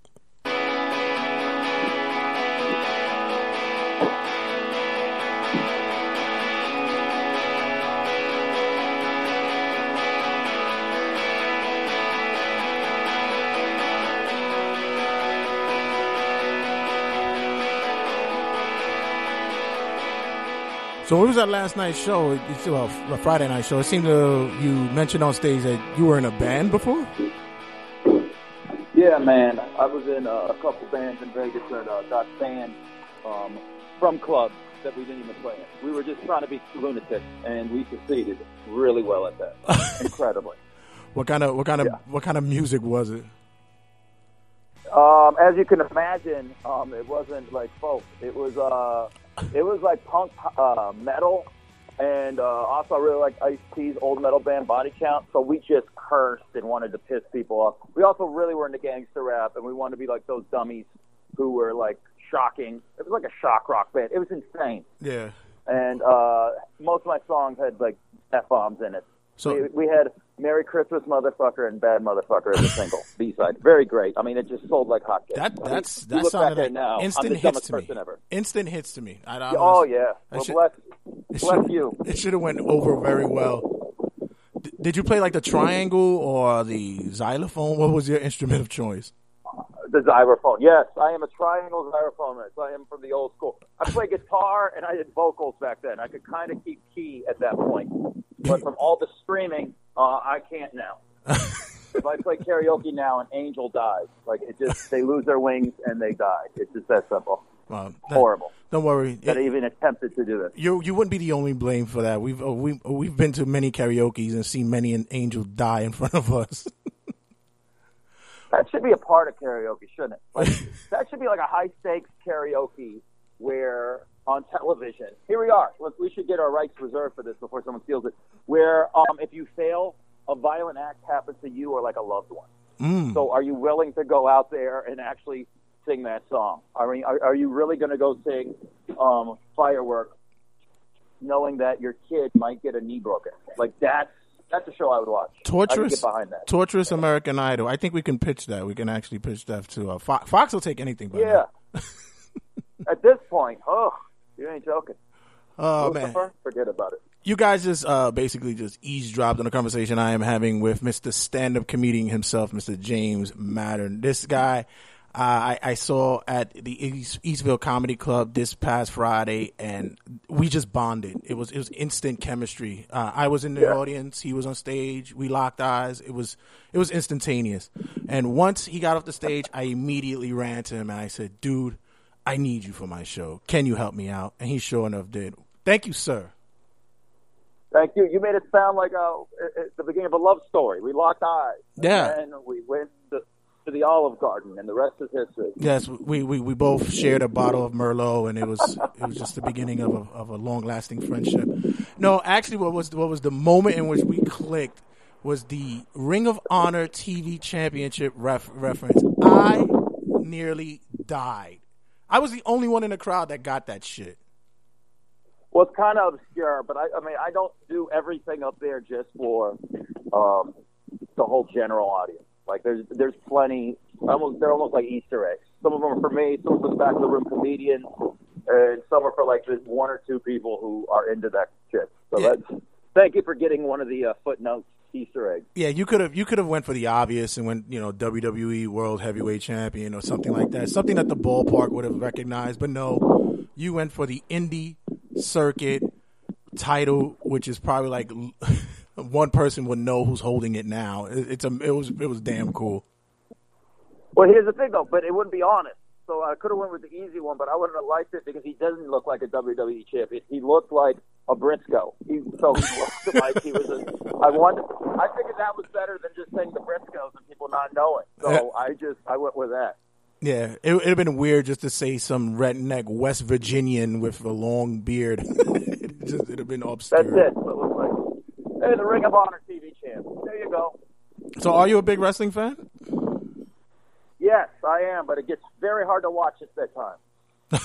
So what was that last night's show? It's well, a Friday night show. It seemed to you mentioned on stage that you were in a band before. Yeah, man. I was in uh, a couple bands in Vegas that uh, got banned um, from clubs that we didn't even play in. We were just trying to be lunatics, and we succeeded really well at that. (laughs) Incredibly. What kind of what kind of Yeah. what kind of music was it? Um, as you can imagine, um, it wasn't like folk. It was uh, it was like punk uh, metal, and uh, also I really like Ice T's old metal band Body Count. So we just cursed and wanted to piss people off. We also really were into gangster rap, and we wanted to be like those dummies who were like shocking. It was like a shock rock band. It was insane, Yeah. and uh, most of my songs had like f bombs in it. So- we, we had "Merry Christmas, Motherfucker" and "Bad Motherfucker" as a single (laughs) B side. Very great. I mean, it just sold like hotcakes. That I mean, that's that sounded back at like now, instant hits to me. ever. Instant hits to me. I, I Oh yeah. Well, should- bless, bless should- you. It should have went over very well. D- did you play like the triangle or the xylophone? What was your instrument of choice? The xylophone. Yes, I am a triangle xylophonist. I am from the old school. I play guitar and I did vocals back then. I could kind of keep key at that point, but from all the screaming, uh, I can't now. (laughs) if I play karaoke now, an angel dies. Like it just, they lose their wings and they die. It's just that simple. Well, that- Horrible. Don't worry. That I It- even attempted to do this. you you wouldn't be the only blame for that. We've uh, we we've been to many karaoke's and seen many an angel die in (laughs) front of us. That should be a part of karaoke, shouldn't it? Like, (laughs) that should be like a high stakes karaoke where on television. Here we are. Look, we should get our rights reserved for this before someone steals it. Where um, if you fail, a violent act happens to you or like a loved one. Mm. So, are you willing to go out there and actually sing that song? I mean, are, are you really going to go sing um, "Firework," knowing that your kid might get a knee broken? Like that's that's a show I would watch. Torturous, get behind that. torturous American Idol. I think we can pitch that. We can actually pitch that to uh, Fox. Fox will take anything. By Yeah. (laughs) At this point, oh, you ain't joking. Oh man, forget about it. you guys just uh, basically just eavesdropped on a conversation I am having with Mr. Stand-up comedian himself, Mr. James Mattern. This guy. Uh, I, I saw at the East, Eastville Comedy Club this past Friday, and we just bonded. It was it was instant chemistry. Uh, I was in the Yeah. audience, he was on stage. We locked eyes. It was it was instantaneous. And once he got off the stage, I immediately ran to him and I said, "Dude, I need you for my show. Can you help me out?" And he sure enough did. Thank you, sir. Thank you. You made it sound like uh, a, at the beginning of a love story. We locked eyes. Yeah. And we went to, to the Olive Garden, and the rest is history. Yes, we, we, we both shared a bottle of Merlot, and it was it was just the beginning of a of a long lasting friendship. No, actually, what was what was the moment in which we clicked was the Ring of Honor TV Championship ref, reference. I nearly died. I was the only one in the crowd that got that shit. Well, it's kind of obscure, but I, I mean, I don't do everything up there just for um, the whole general audience. Like, there's there's plenty. Almost, they're almost like Easter eggs. Some of them are for me. Some of them are back of the room comedians, and some are for like the one or two people who are into that shit. So Yeah. that's thank you for getting one of the uh, footnotes Easter eggs. Yeah, you could have you could have went for the obvious and went you know WWE World Heavyweight Champion or something like that, something that the ballpark would have recognized. But no, you went for the indie circuit title, which is probably like (laughs) one person would know who's holding it now. It, it's a it was it was damn cool. Well, here's the thing though, but it wouldn't be honest. So I could have went with the easy one, but I wouldn't have liked it because he doesn't look like a WWE champion. He looked like a Briscoe. He so he looked like he was. A, I wanted. I figured that was better than just saying the Briscoes and people not knowing. So I just I went with that. Yeah, it would have been weird just to say some redneck West Virginian with a long beard. (laughs) it just, it'd have been obscure. That's it. What it looked like. Hey, the Ring of Honor TV champ. There you go. So, are you a big wrestling fan? Yes, I am, but it gets very hard to watch at that time. (laughs)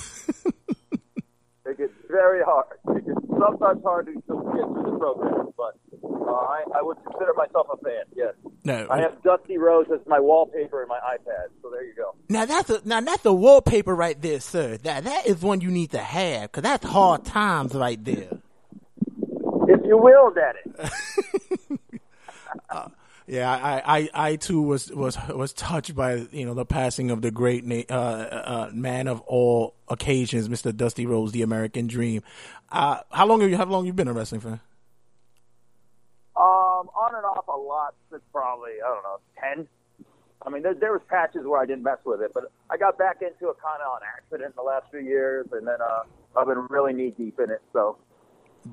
it gets very hard. It gets (laughs) sometimes hard to, get through the program, but uh, I, I would consider myself a fan. Yes, No. I have Dusty Rhodes as my wallpaper in my iPad. So there you go. Now that's a, now that's the wallpaper right there, sir. That that is one you need to have because that's hard times right there. If you will, Daddy. (laughs) Yeah, I, I, I too was, was, was touched by you know the passing of the great na- uh, uh, man of all occasions, Mr. Dusty Rhodes, the American Dream. Uh, how long have you how long have you been a wrestling fan? Um, on and off a lot since probably I don't know ten. I mean, there, there was patches where I didn't mess with it, but I got back into it kind of on accident in the last few years, and then uh, I've been really knee deep in it. So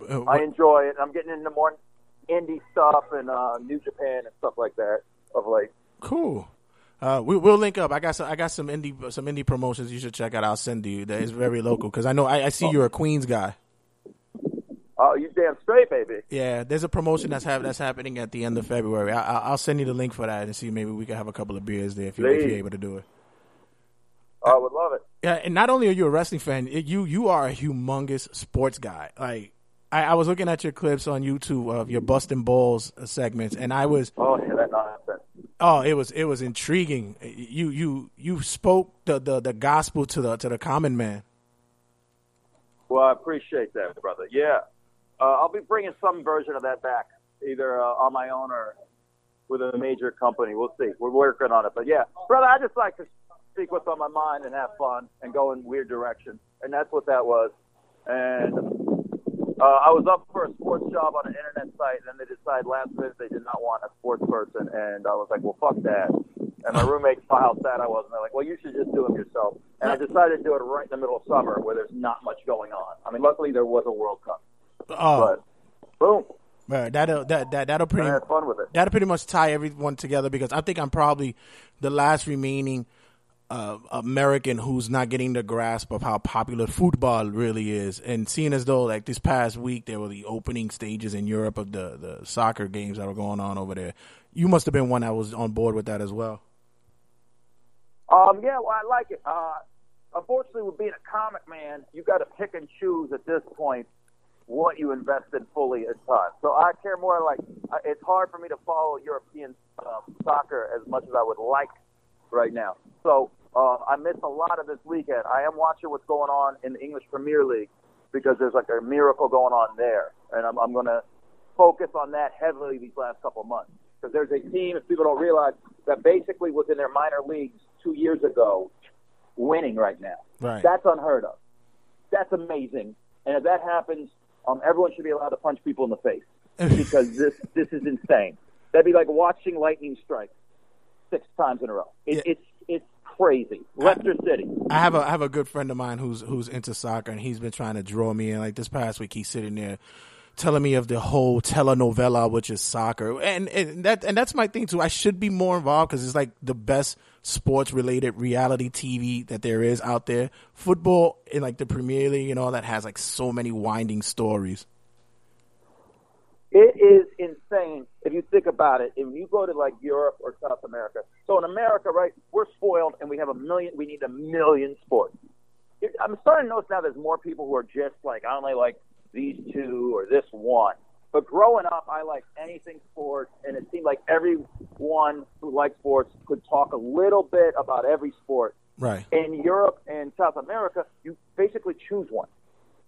Uh, I enjoy it. I'm getting into more indie stuff and uh, New Japan and stuff like that of late. Cool. Uh, we, we'll link up. I got some. I got some indie some indie promotions you should check out. I'll send you. That is very local because I know I, I see you're a Queens guy. Oh, you damn straight, baby. Yeah, there's a promotion that's hap- that's happening at the end of February. I, I- I'll send you the link for that and see maybe we can have a couple of beers there if, you, if you're able to do it. I would love it. Yeah, and not only are you a wrestling fan, you you are a humongous sports guy. Like I, I was looking at your clips on YouTube of your busting balls segments, and I was Oh, yeah, that nonsense. oh, it was it was intriguing. You you you spoke the, the, the gospel to the to the common man. Well, I appreciate that, brother. Yeah, uh, I'll be bringing some version of that back, either uh, on my own or with a major company. We'll see. We're working on it, but yeah, brother, I just like to speak what's on my mind and have fun and go in weird directions, and that's what that was. And uh, I was up for a sports job on an internet site, and then they decided last minute they did not want a sports person, and I was like, well, fuck that. And my roommate saw how sad I was, and they're like, well, you should just do them yourself. And I decided to do it right in the middle of summer where there's not much going on. I mean, luckily there was a World Cup, Oh, but boom, right, that'll that that that'll pretty had fun with it. that'll pretty much tie everyone together because I think I'm probably the last remaining uh, American who's not getting the grasp of how popular football really is. And seeing as though like this past week there were the opening stages in Europe of the the soccer games that were going on over there, you must have been one that was on board with that as well. Um, yeah, well, I like it. Uh, unfortunately, with being a comic man, you got to pick and choose at this point what you invest in fully in time. So I care more like uh, it's hard for me to follow European um, soccer as much as I would like right now. So uh, I missed a lot of this weekend. I am watching what's going on in the English Premier League because there's like a miracle going on there, and I'm, I'm going to focus on that heavily these last couple months because there's a team, if people don't realize, that basically was in their minor leagues two years ago, winning right now. Right. That's unheard of. That's amazing. And if that happens, um, everyone should be allowed to punch people in the face (laughs) because this this is insane. That'd be like watching lightning strike six times in a row. It, Yeah. It's it's crazy. Leicester City. I have a I have a good friend of mine who's who's into soccer, and he's been trying to draw me in. Like this past week, he's sitting there telling me of the whole telenovela, which is soccer, and and that and that's my thing too. I should be more involved because it's like the best sports related reality TV that there is out there. Football in like the Premier League and all that has like so many winding stories. It is insane if you think about it. If you go to like Europe or South America, so in America, right, we're spoiled and we have a million. We need a million sports. I'm starting to notice now there's more people who are just like I only like these two or this one. But growing up, I liked anything sports, and it seemed like everyone who liked sports could talk a little bit about every sport. Right. In Europe and South America, you basically choose one,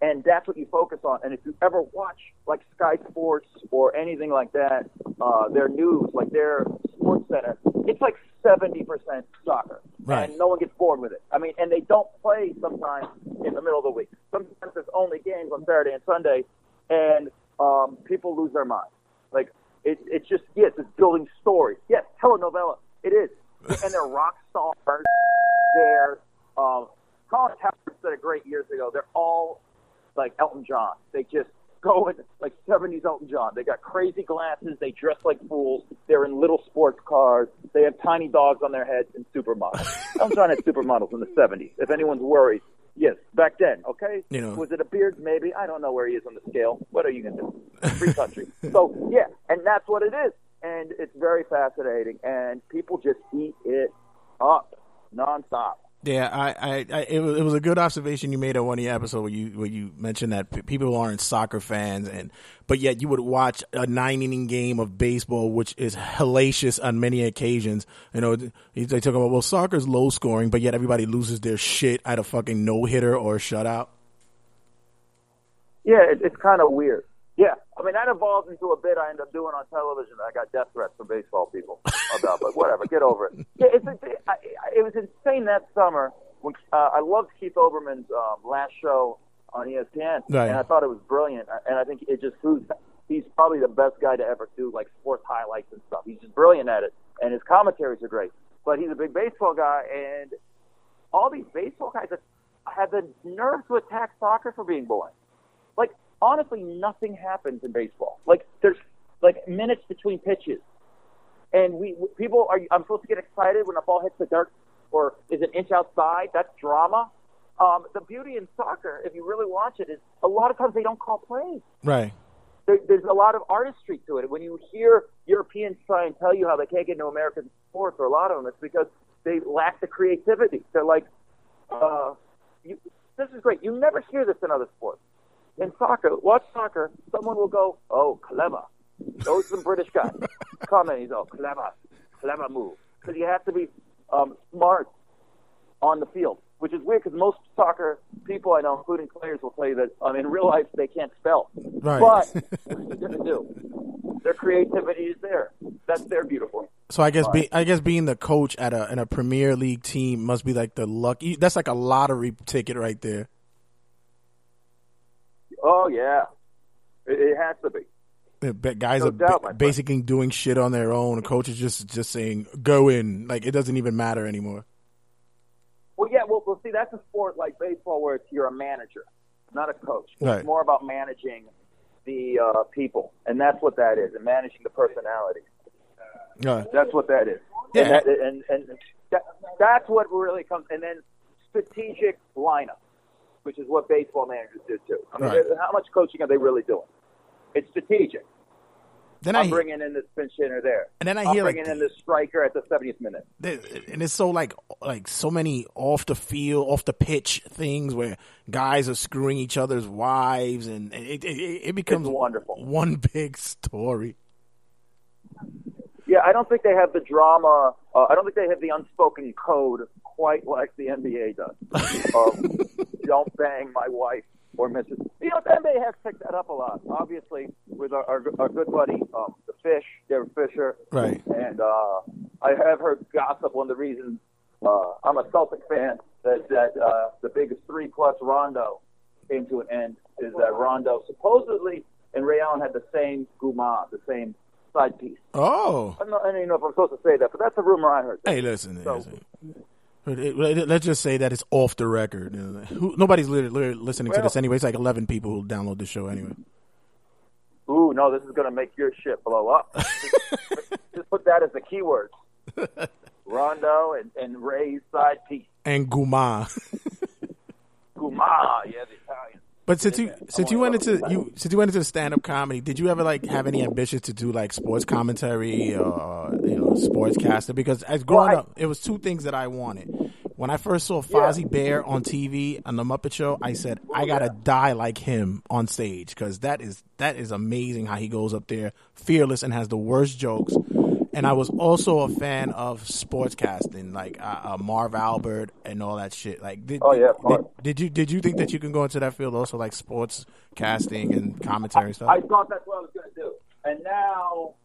and that's what you focus on. And if you ever watch like Sky Sports or anything like that, uh, their news, like their Sports Center, it's like seventy percent soccer, Right. and no one gets bored with it. I mean, and they don't play sometimes in the middle of the week. Sometimes there's only games on Saturday and Sunday, and um, people lose their mind. Like it, it's just yes, it's building stories. Yes, telenovela, it is, (laughs) and they're rock stars. They're um, Colin Cowherd said it great years ago. They're all like Elton John. They just go in like 70s Elton John. They got crazy glasses. They dress like fools. They're in little sports cars. They have tiny dogs on their heads and supermodels. (laughs) Elton John had supermodels in the 70s. If anyone's worried, Yes, back then, okay? You know. Was it a beard? Maybe. I don't know where he is on the scale. What are you going to do? Free country. (laughs) so, yeah, and that's what it is. And it's very fascinating. And people just eat it up nonstop. Yeah, I, I, I it, was, it was a good observation you made on one of your episodes where you where you mentioned that p- people aren't soccer fans, and but yet you would watch a nine inning game of baseball, which is hellacious on many occasions. You know, they talk about well, soccer's low scoring, but yet everybody loses their shit at a fucking no hitter or shutout. Yeah, it, it's kind of weird. I mean that evolved into a bit I end up doing on television. I got death threats from baseball people about, but whatever, get over it. (laughs) Yeah, it's, it, I, it was insane that summer when uh, I loved Keith Olbermann's um, last show on ESPN, Right. and I thought it was brilliant. And I think it just proves he's probably the best guy to ever do like sports highlights and stuff. He's just brilliant at it, and his commentaries are great. But he's a big baseball guy, and all these baseball guys have the nerve to attack soccer for being boring. Like honestly, nothing happens in baseball. Like there's like minutes between pitches, and we people are. I'm supposed to get excited when a ball hits the dirt or is an inch outside. That's drama. Um, the beauty in soccer, if you really watch it, is a lot of times they don't call plays. Right. There, there's a lot of artistry to it. When you hear Europeans try and tell you how they can't get into American sports, or a lot of them, it's because they lack the creativity. They're like, uh, you, this is great. You never hear this in other sports. In soccer, watch soccer, someone will go, oh, clever. Those are some British guys. (laughs) Come in, he's all clever, clever move. Because you have to be um, smart on the field, which is weird because most soccer people I know, including players, will tell you that um, in real life they can't spell. Right. But (laughs) what are going to do? Their creativity is there. That's their beautiful. So I guess be, I guess being the coach at a in a Premier League team must be like the lucky. That's like a lottery ticket right there. Oh yeah, it, it has to be. Ba- guys No are doubt, ba- my friend. basically doing shit on their own. The coach is just just saying go in. Like it doesn't even matter anymore. Well, yeah. Well, well, see, that's a sport like baseball where it's, you're a manager, not a coach. Right. It's more about managing the uh, people, and that's what that is, and managing the personality. Yeah. That's what that is. Yeah. And, that, and, and that, that's what really comes. And then strategic lineup, which is what baseball managers do too. I mean, Right. how much coaching are they really doing? It's strategic. Then I I'm hear- bringing in this pinch hitter there. And then I I'm hear, like, bringing in this striker at the 70th minute. and it's so like like so many off the field, off the pitch things where guys are screwing each other's wives, and it it, it, becomes wonderful. one big story. Yeah, I don't think they have the drama. Uh, I don't think they have the unspoken code quite like the NBA does. of (laughs) don't bang my wife or Mrs. You know, the NBA has picked that up a lot. Obviously, with our, our, our good buddy, um, the Fish, Derek Fisher. Right. And uh, I have heard gossip. One of the reasons uh, I'm a Celtic fan that that uh, the biggest three plus Rondo came to an end is that Rondo supposedly and Ray Allen had the same guma, the same side piece. Oh, I don't, know, I don't even know if I'm supposed to say that, but that's a rumor I heard. hey, listen. So- listen. But it- let- Let's just say that it's off the record. Nobody's li- li- listening to this anyway. It's like 11 people who download the show anyway. Ooh, no, this is going to make your shit blow up. just, (laughs) just put that as the keyword. Rondo and, and Ray's side piece. And Guma. Guma, yeah, the Italian. But since you since you went into you since you went into stand up comedy, did you ever like have any ambitions to do like sports commentary or you know sportscaster? Because as growing Well, I- up, it was two things that I wanted. When I first saw Fozzie Bear on TV on the Muppet Show, I said I gotta die like him on stage because that is that is amazing how he goes up there fearless and has the worst jokes. And I was also a fan of sportscasting, like uh, uh, Marv Albert and all that shit. Like, did, Oh, yeah, did, did you did you think that you can go into that field also, like sports casting and commentary and stuff? I thought that's what I was going to do. And now,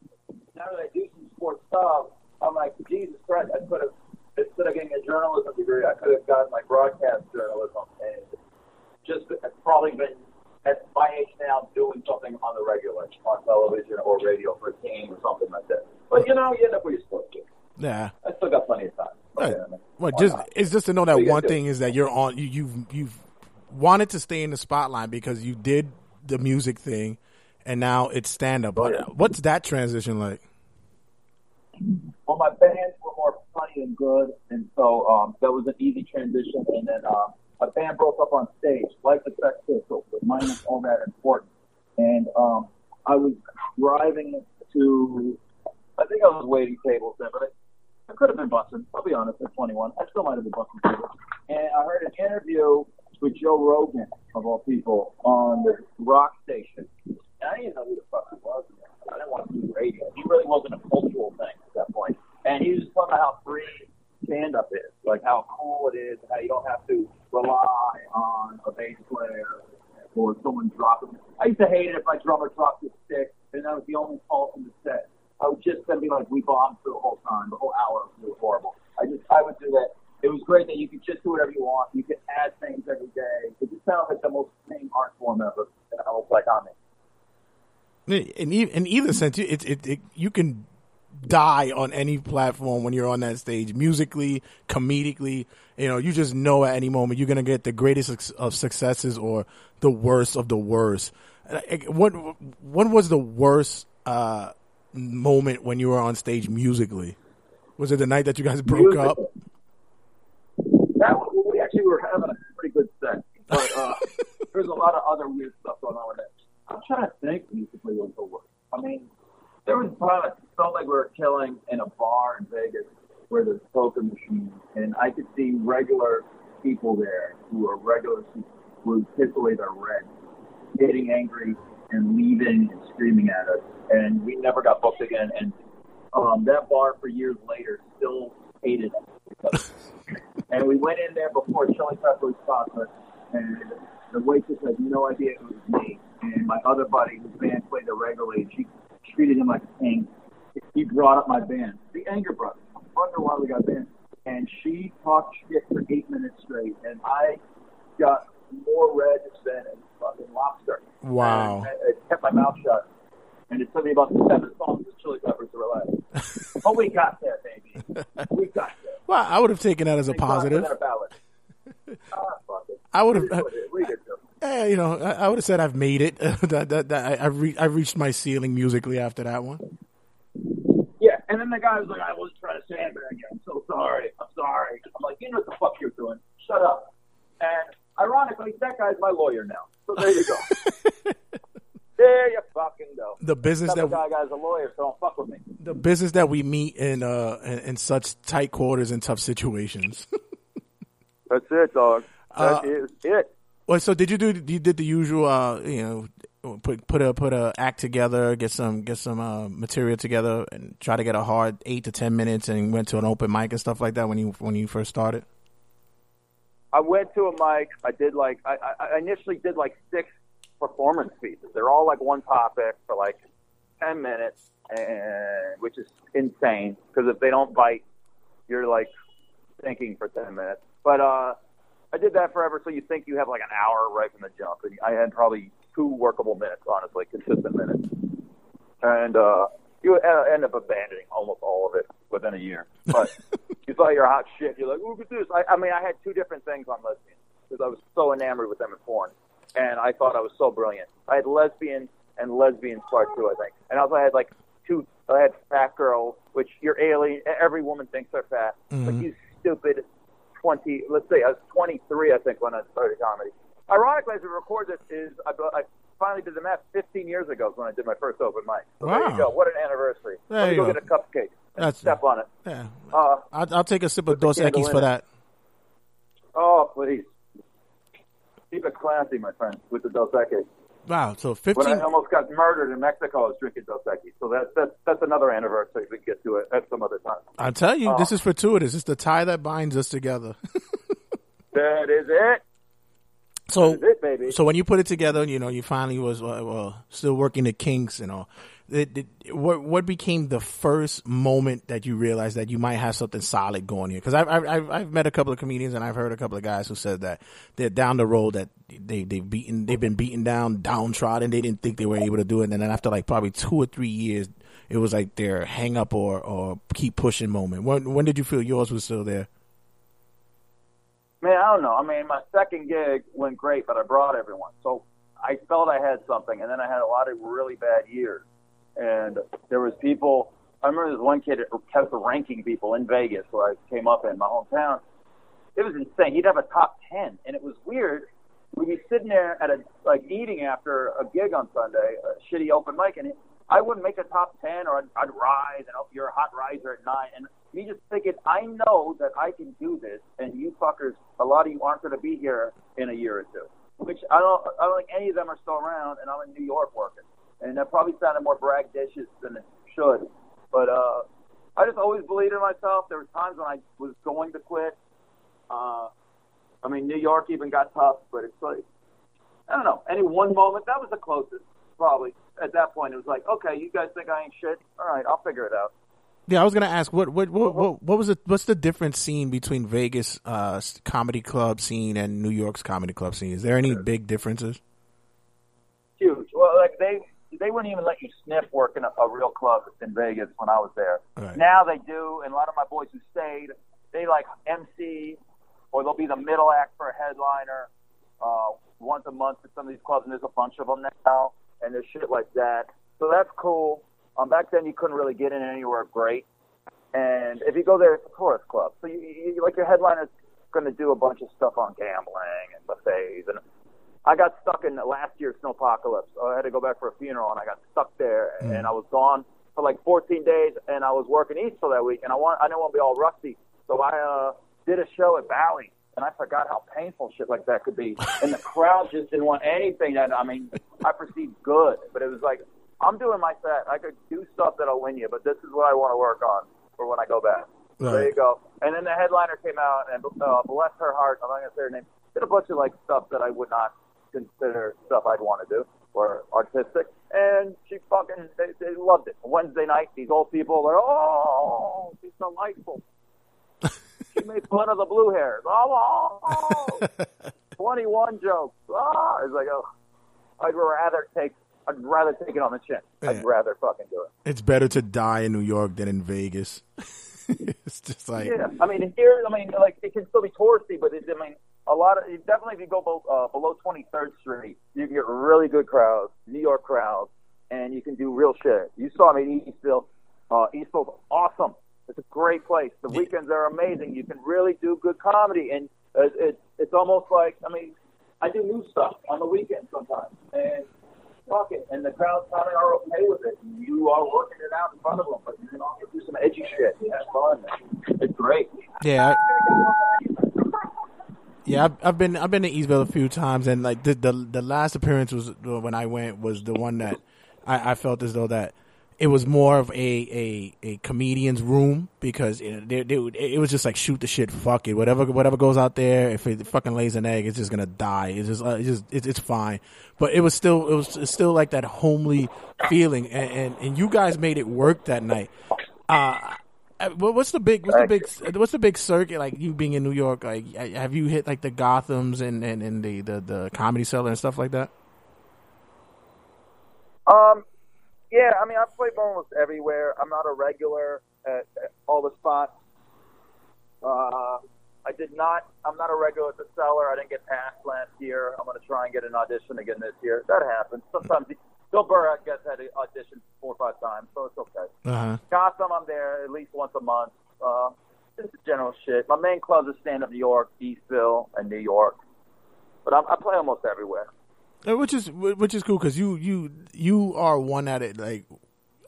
now that I do some sports stuff, I'm like, Jesus Christ, I could have, instead of getting a journalism degree, I could have gotten my broadcast journalism and just probably been at my age now doing something on the regular, on television or radio for a team or something like that. But you know, you end up where you're supposed to. yeah. I still got plenty of time. Right. Okay, I mean, Well, just not? it's just to know that gonna one thing is that you're on. You, you've you've wanted to stay in the spotlight because you did the music thing, and now it's stand up. Oh, yeah. What's that transition like? well, my bands were more funny and good, and so um, that was an easy transition. And then uh, a band broke up on stage, the Sex Pistols, but minus all that important. And um, I was driving to, I think I was waiting tables then, but I, I could have been busting. I'll be honest, at 21, I still might have been busting tables. And I heard an interview with Joe Rogan, of all people, on the rock station. And I didn't know who the fuck he was. I didn't want to do radio. He really wasn't a cultural thing at that point. And he was talking about how free stand up is, like how cool it is, how you don't have to rely on a bass player or someone dropping. I used to hate it if my drummer dropped his stick and that was the only fault in the set. I would just then be like, we bombed for the whole time, the whole hour. It was horrible. I just, I would do that. It was great that you could just do whatever you want. You could add things every day. It just sounds like the most same art form ever. And I was like, I'm in. In, in either sense, it, it, it you can die on any platform when you're on that stage, musically, comedically. You know, you just know at any moment you're gonna get the greatest of successes or the worst of the worst. What what was the worst uh, moment when you were on stage musically? Was it the night that you guys broke Music- up? That was, we actually were having a pretty good set, but uh, (laughs) there's a lot of other weird stuff going on with it. I'm trying to think musically was the worst. I mean, there was probably it felt like we were killing in a bar in Vegas where there's poker machines, and I could see regular people there who are regular people who away their rent, getting angry and leaving and screaming at us, and we never got booked again. And um, that bar for years later still hated us. (laughs) And we went in there before Chili Peppers concert, and the waitress had no idea it was me. And my other buddy, whose band played there regularly, she treated him like a king. He brought up my band, the Anger Brothers. I wonder why we got banned. And she talked shit for eight minutes straight, and I got more red than a fucking lobster. Wow. And I, I kept my mouth shut. And it took me about seven songs of Chili Peppers to relax. (laughs) but we got there, baby. We got there. Well, I would have taken that as a positive. ballad. (laughs) Ah, it. I would have. It it is. We did too. Eh, you know, I, I would have said I've made it. (laughs) that, that, that, I, I've, re- I've reached my ceiling musically after that one. Yeah, and then the guy was like, I wasn't trying to sandbag you. I'm so sorry. I'm sorry. I'm like, you know what the fuck you're doing. Shut up. And ironically, that guy's my lawyer now. So there you go. (laughs) there you fucking go. The business That that guy guy's a lawyer, so don't fuck with me. the business that we meet in uh in, in such tight quarters and tough situations. (laughs) That's it, dog. Uh, That is it. Well, so did you do? You did the usual, uh, you know, put put a put a act together, get some get some uh, material together, and try to get a hard eight to ten minutes, and went to an open mic and stuff like that when you when you first started. I went to a mic. I did like I, I initially did like six performance pieces. They're all like one topic for like ten minutes, and which is insane because if they don't bite, you're like thinking for ten minutes. But uh, I did that forever, so you think you have like an hour right from the jump, and I had probably two workable minutes, honestly, consistent minutes, and uh, you uh, end up abandoning almost all of it within a year. But (laughs) you thought you're hot shit. You're like, look at this. I, I mean, I had two different things on lesbians because I was so enamored with them in porn, and I thought I was so brilliant. I had lesbian and lesbians part two, I think, and also I had like two. I had fat girls, which you're alien. Every woman thinks they're fat. Like you stupid twenty. Let's say I was 23, I think, when I started comedy. Ironically, as we record this, is I, I finally did the math 15 years ago is when I did my first open mic. So there Wow. you go. What an anniversary. There Let me you go go. get a cupcake and That's- step on it. Yeah, Uh, I'll, I'll take a sip of Dos Equis for that. oh, please. Keep it classy, my friend, with the Dos Equis. Wow, so When fifteen. I almost got murdered in Mexico, I was drinking Dos Equis. So that's, that's, that's another anniversary. We can get to it at some other time. I tell you, Oh. this is fortuitous. It's the tie that binds us together. (laughs) That is it. So, That is it, baby. so when you put it together, you know, you finally was uh, well, still working the kinks and all. It, it, what what became the first moment that you realized that you might have something solid going here? Because I've, I've I've met a couple of comedians and I've heard a couple of guys who said that they're down the road that they they've beaten they've been beaten down, downtrodden. They didn't think they were able to do it, and then after like probably two or three years, it was like their hang up or or keep pushing moment. When when did you feel yours was still there? Man, I don't know. I mean, my second gig went great, but I brought everyone. So I felt I had something, and then I had a lot of really bad years. And there was people. I remember this one kid that kept ranking people in Vegas, where I came up in my hometown, it was insane. He'd have a top ten, and it was weird. We'd be sitting there at a like eating after a gig on Sunday, a shitty open mic, and I wouldn't make a top ten, or I'd, I'd rise, and oh, you're a hot riser at nine, and me just thinking, I know that I can do this, and you fuckers, a lot of you aren't going to be here in a year or two. Which I don't, I don't think any of them are still around, and I'm in New York working, and that probably sounded more braggadocious than it should, but uh, I just always believed in myself. There were times when I was going to quit. Uh, I mean, New York even got tough, but it's like I don't know. Any one moment that was the closest, probably. At that point, it was like, okay, you guys think I ain't shit. All right, I'll figure it out. Yeah, I was gonna ask what what what what, what was it? What's the difference scene between Vegas uh, comedy club scene and New York's comedy club scene? Is there any big differences? Huge. Well, like they they wouldn't even let you sniff working a, a real club in Vegas when I was there. Right. Now they do, and a lot of my boys who stayed, they like MC, or they'll be the middle act for a headliner uh, once a month at some of these clubs, and there's a bunch of them now, and there's shit like that. So that's cool. Um, back then you couldn't really get in anywhere great, and if you go there, it's a tourist club. So you, you like your headliner's going to do a bunch of stuff on gambling and buffets and I got stuck in last year's snowpocalypse. I had to go back for a funeral, and I got stuck there, and I was gone for like 14 days, and I was working Eastville that week, and I want I didn't want to be all rusty, so I uh, did a show at Valley, and I forgot how painful shit like that could be, and the crowd just didn't want anything. That I mean I perceived good, but it was like I'm doing my set, I could do stuff that'll win you, but this is what I want to work on for when I go back. So there you go. And then the headliner came out, and uh, bless her heart, I'm not gonna say her name, did a bunch of like stuff that I would not consider stuff I'd want to do or artistic. And she fucking, they, they loved it. Wednesday night, these old people are, oh, she's delightful. (laughs) she made fun of the blue hairs. Oh, oh, oh. (laughs) 21 jokes. Ah, it's like, oh, I'd rather take, I'd rather take it on the chin. I'd rather fucking do it. It's better to die in New York than in Vegas. (laughs) it's just like Yeah, I mean here, I mean like it can still be touristy, but it, I mean a lot of definitely if you go below, uh, below 23rd Street, you can get really good crowds, New York crowds, and you can do real shit. You saw me in Eastville. Uh, Eastville's awesome. It's a great place. The weekends are amazing. You can really do good comedy, and it, it, it's almost like I mean I do new stuff on the weekends sometimes, and fuck it, and the crowds kind of are okay with it. You are working it out in front of them, but you can also do some edgy shit. You have fun. It's great. yeah. I, yeah, I've, I've been I've been to Eastville a few times, and like the the, the last appearance was when I went was the one that I, I felt as though that it was more of a a, a comedian's room because it, they, they, it was just like shoot the shit, fuck it, whatever whatever goes out there, if it fucking lays an egg, it's just gonna die. It's just uh, it's just it's, fine. But it was still it was still like that homely feeling, and, and and you guys made it work that night. Uh, uh, what's the big what's the big what's the big circuit like you being in New York like have you hit like the Gothams and and, and the, the the comedy cellar and stuff like that Um, yeah, I mean, I've played almost everywhere. I'm not a regular at, at all the spots. Uh, I did not. I'm not a regular at the cellar. I didn't get passed last year. I'm going to try and get an audition again this year. That happens. Sometimes Bill Burr, I guess, had an audition four or five times, so it's okay. uh-huh Gotham, I'm there at least once a month. Uh, just the general shit. My main clubs are Stand Up New York, Eastville, and New York. But I'm, I play almost everywhere. Uh, which is which is cool because you you you are one at it like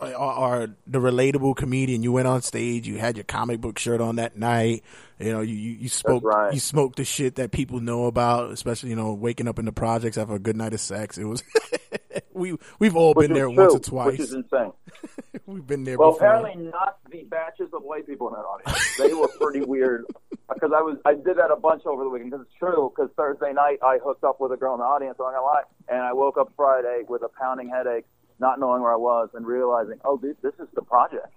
are, are the relatable comedian you went on stage you had your comic book shirt on that night you know you you, spoke right. you smoked the shit that people know about especially you know waking up in the projects after a good night of sex it was (laughs) we we've all Which been there true, once or Which twice is insane. (laughs) we've been there Well, before apparently not the batches of white people in that audience. They were pretty weird (laughs) because I was I did that a bunch over the weekend because it's true. Because Thursday night I hooked up with a girl in the audience. I'm not gonna lie, and I woke up Friday with a pounding headache, not knowing where I was, and realizing, oh, dude, this is the project.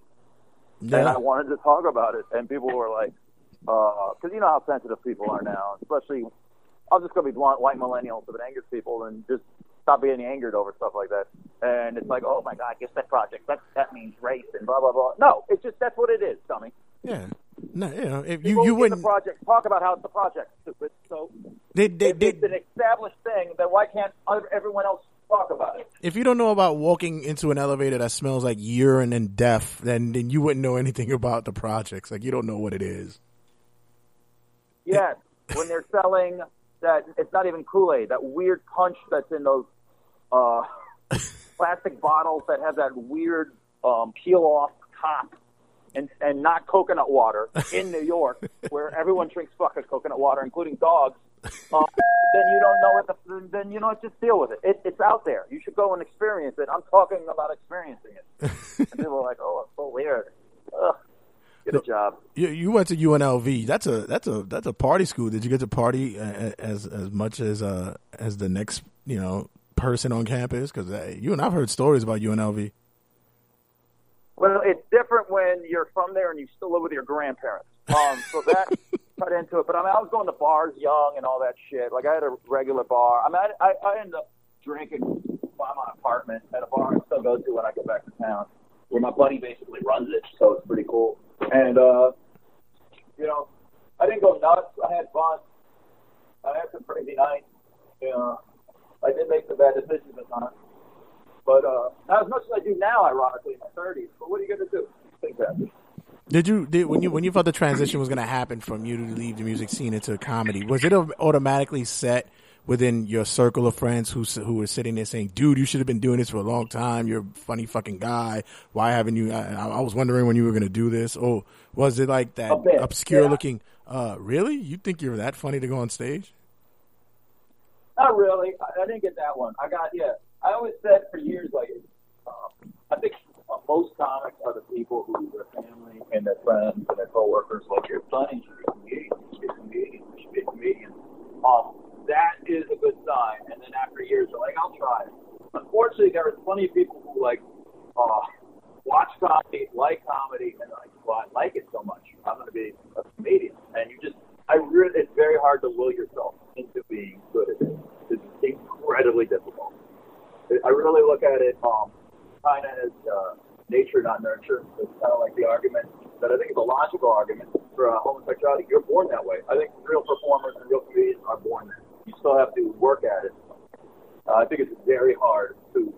And I wanted to talk about it, and people were like, uh, because you know how sensitive people are now, especially. I'll just go be blunt, white millennials if it angers people, and just stop getting angered over stuff like that. And it's like, oh my god, guess that project that that means race and blah blah blah. No, it's just that's what it is, dummy. yeah no you know if People you you wouldn't the project talk about how it's the project, stupid. So they, they, if they, it's an established thing, then why can't other- everyone else talk about it? if you don't know about walking into an elevator that smells like urine and death, then then you wouldn't know anything (laughs) about the projects. Like you don't know what it is. Yes, when they're selling that, it's not even Kool Aid. That weird punch that's in those uh, (laughs) plastic bottles that have that weird um, peel off top, and and not coconut water in New York, (laughs) where everyone drinks fucking coconut water, including dogs. (laughs) Um, then you don't know what the, then you know just deal with it. it. It's out there. You should go and experience it. I'm talking about experiencing it. and people are like, oh, it's so weird. Ugh. Get a job. You, you went to UNLV. That's a that's a that's a party school. Did you get to party as as much as uh as the next you know person on campus? Because uh, you and I've heard stories about UNLV. Well, it's different when you're from there and you still live with your grandparents. Um, so that (laughs) cut into it. But I mean, I was going to bars young and all that shit. Like I had a regular bar. I mean, I, I, I ended up drinking by my apartment at a bar I still go to when I get back to town, where my buddy basically runs it. So it's pretty cool. And uh, you know, I didn't go nuts. I had fun. I had some crazy nights. You know, I did make some bad decisions at times. But uh, not as much as I do now, ironically, in my 30s. But what are you going to do? Things happen. Did you did when you when you thought the transition was going to happen from you to leave the music scene into comedy? Was it automatically set within your circle of friends who who were sitting there saying, "Dude, you should have been doing this for a long time. You're a funny fucking guy. Why haven't you?" I, I was wondering when you were going to do this. Or was it like that obscure yeah. looking? Uh, really? You think you're that funny to go on stage? Not really. I, I didn't get that one. I got yeah. I always said for years like um, I think uh, most comics are the people who and their friends and their coworkers like you're funny, you should be a comedian, you should be a comedian, you should be a comedian. Um, that is a good sign. And then after years, they're like, I'll try. Unfortunately, there are plenty of people who like uh, watch comedy, like comedy, and like, well, I like it so much. I'm going to be a comedian. And you just, I really, it's very hard to will yourself into being good at it. It's incredibly difficult. I really look at it um, kind of as uh, nature, not nurture. It's kind of like the argument that I think is a logical argument for uh, homosexuality. You're born that way. I think real performers and real comedians are born that. You still have to work at it. Uh, I think it's very hard to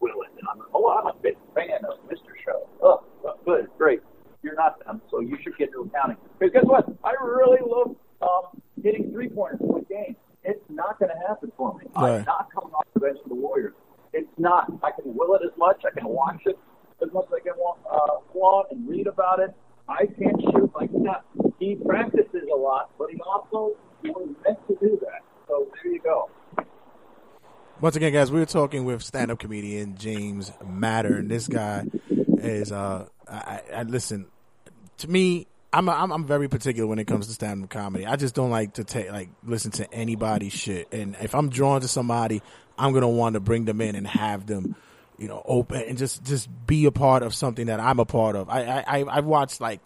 will it. And I'm, oh, I'm a big fan of Mr. Show. Oh, good, great. You're not them, so you should get to accounting. Because guess what? I really love um, hitting three pointers in the game. It's not going to happen for me. Right. I'm not coming off the bench for the Warriors. It's not. I can will it as much. I can watch it as much as I can wa- uh, want and read about it. I can't shoot like that. He practices a lot, but he also was meant to do that. So there you go. Once again, guys, we were talking with stand-up comedian James Mattern, and this guy is uh, I I- listen to me. I'm, a, I'm I'm very particular when it comes to stand-up comedy. I just don't like to take like listen to anybody's shit, and if I'm drawn to somebody, I'm gonna want to bring them in and have them, you know, open and just just be a part of something that I'm a part of. I I I- I've watched like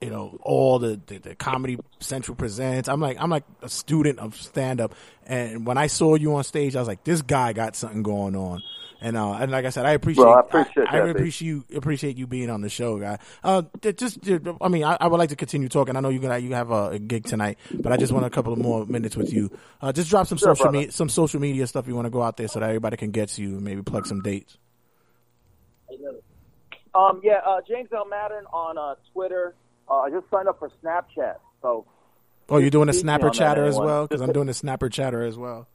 you know all the, the the comedy central presents. I'm like i'm like a student of stand up and when i saw you on stage i was like this guy got something going on. And uh and like i said i appreciate Well, I appreciate i, I appreciate you appreciate you being on the show guy. Uh just i mean I, I would like to continue talking. I know you're gonna you have a, a gig tonight but i just want a couple of more minutes with you. Uh just drop some Sure, social media some social media stuff you want to go out there so that everybody can get to you and maybe plug some dates Um, yeah, uh, James L. Mattern on uh, Twitter. Uh, I just signed up for Snapchat. So oh you're doing a snapper chatter as well because i'm doing a snapper chatter as well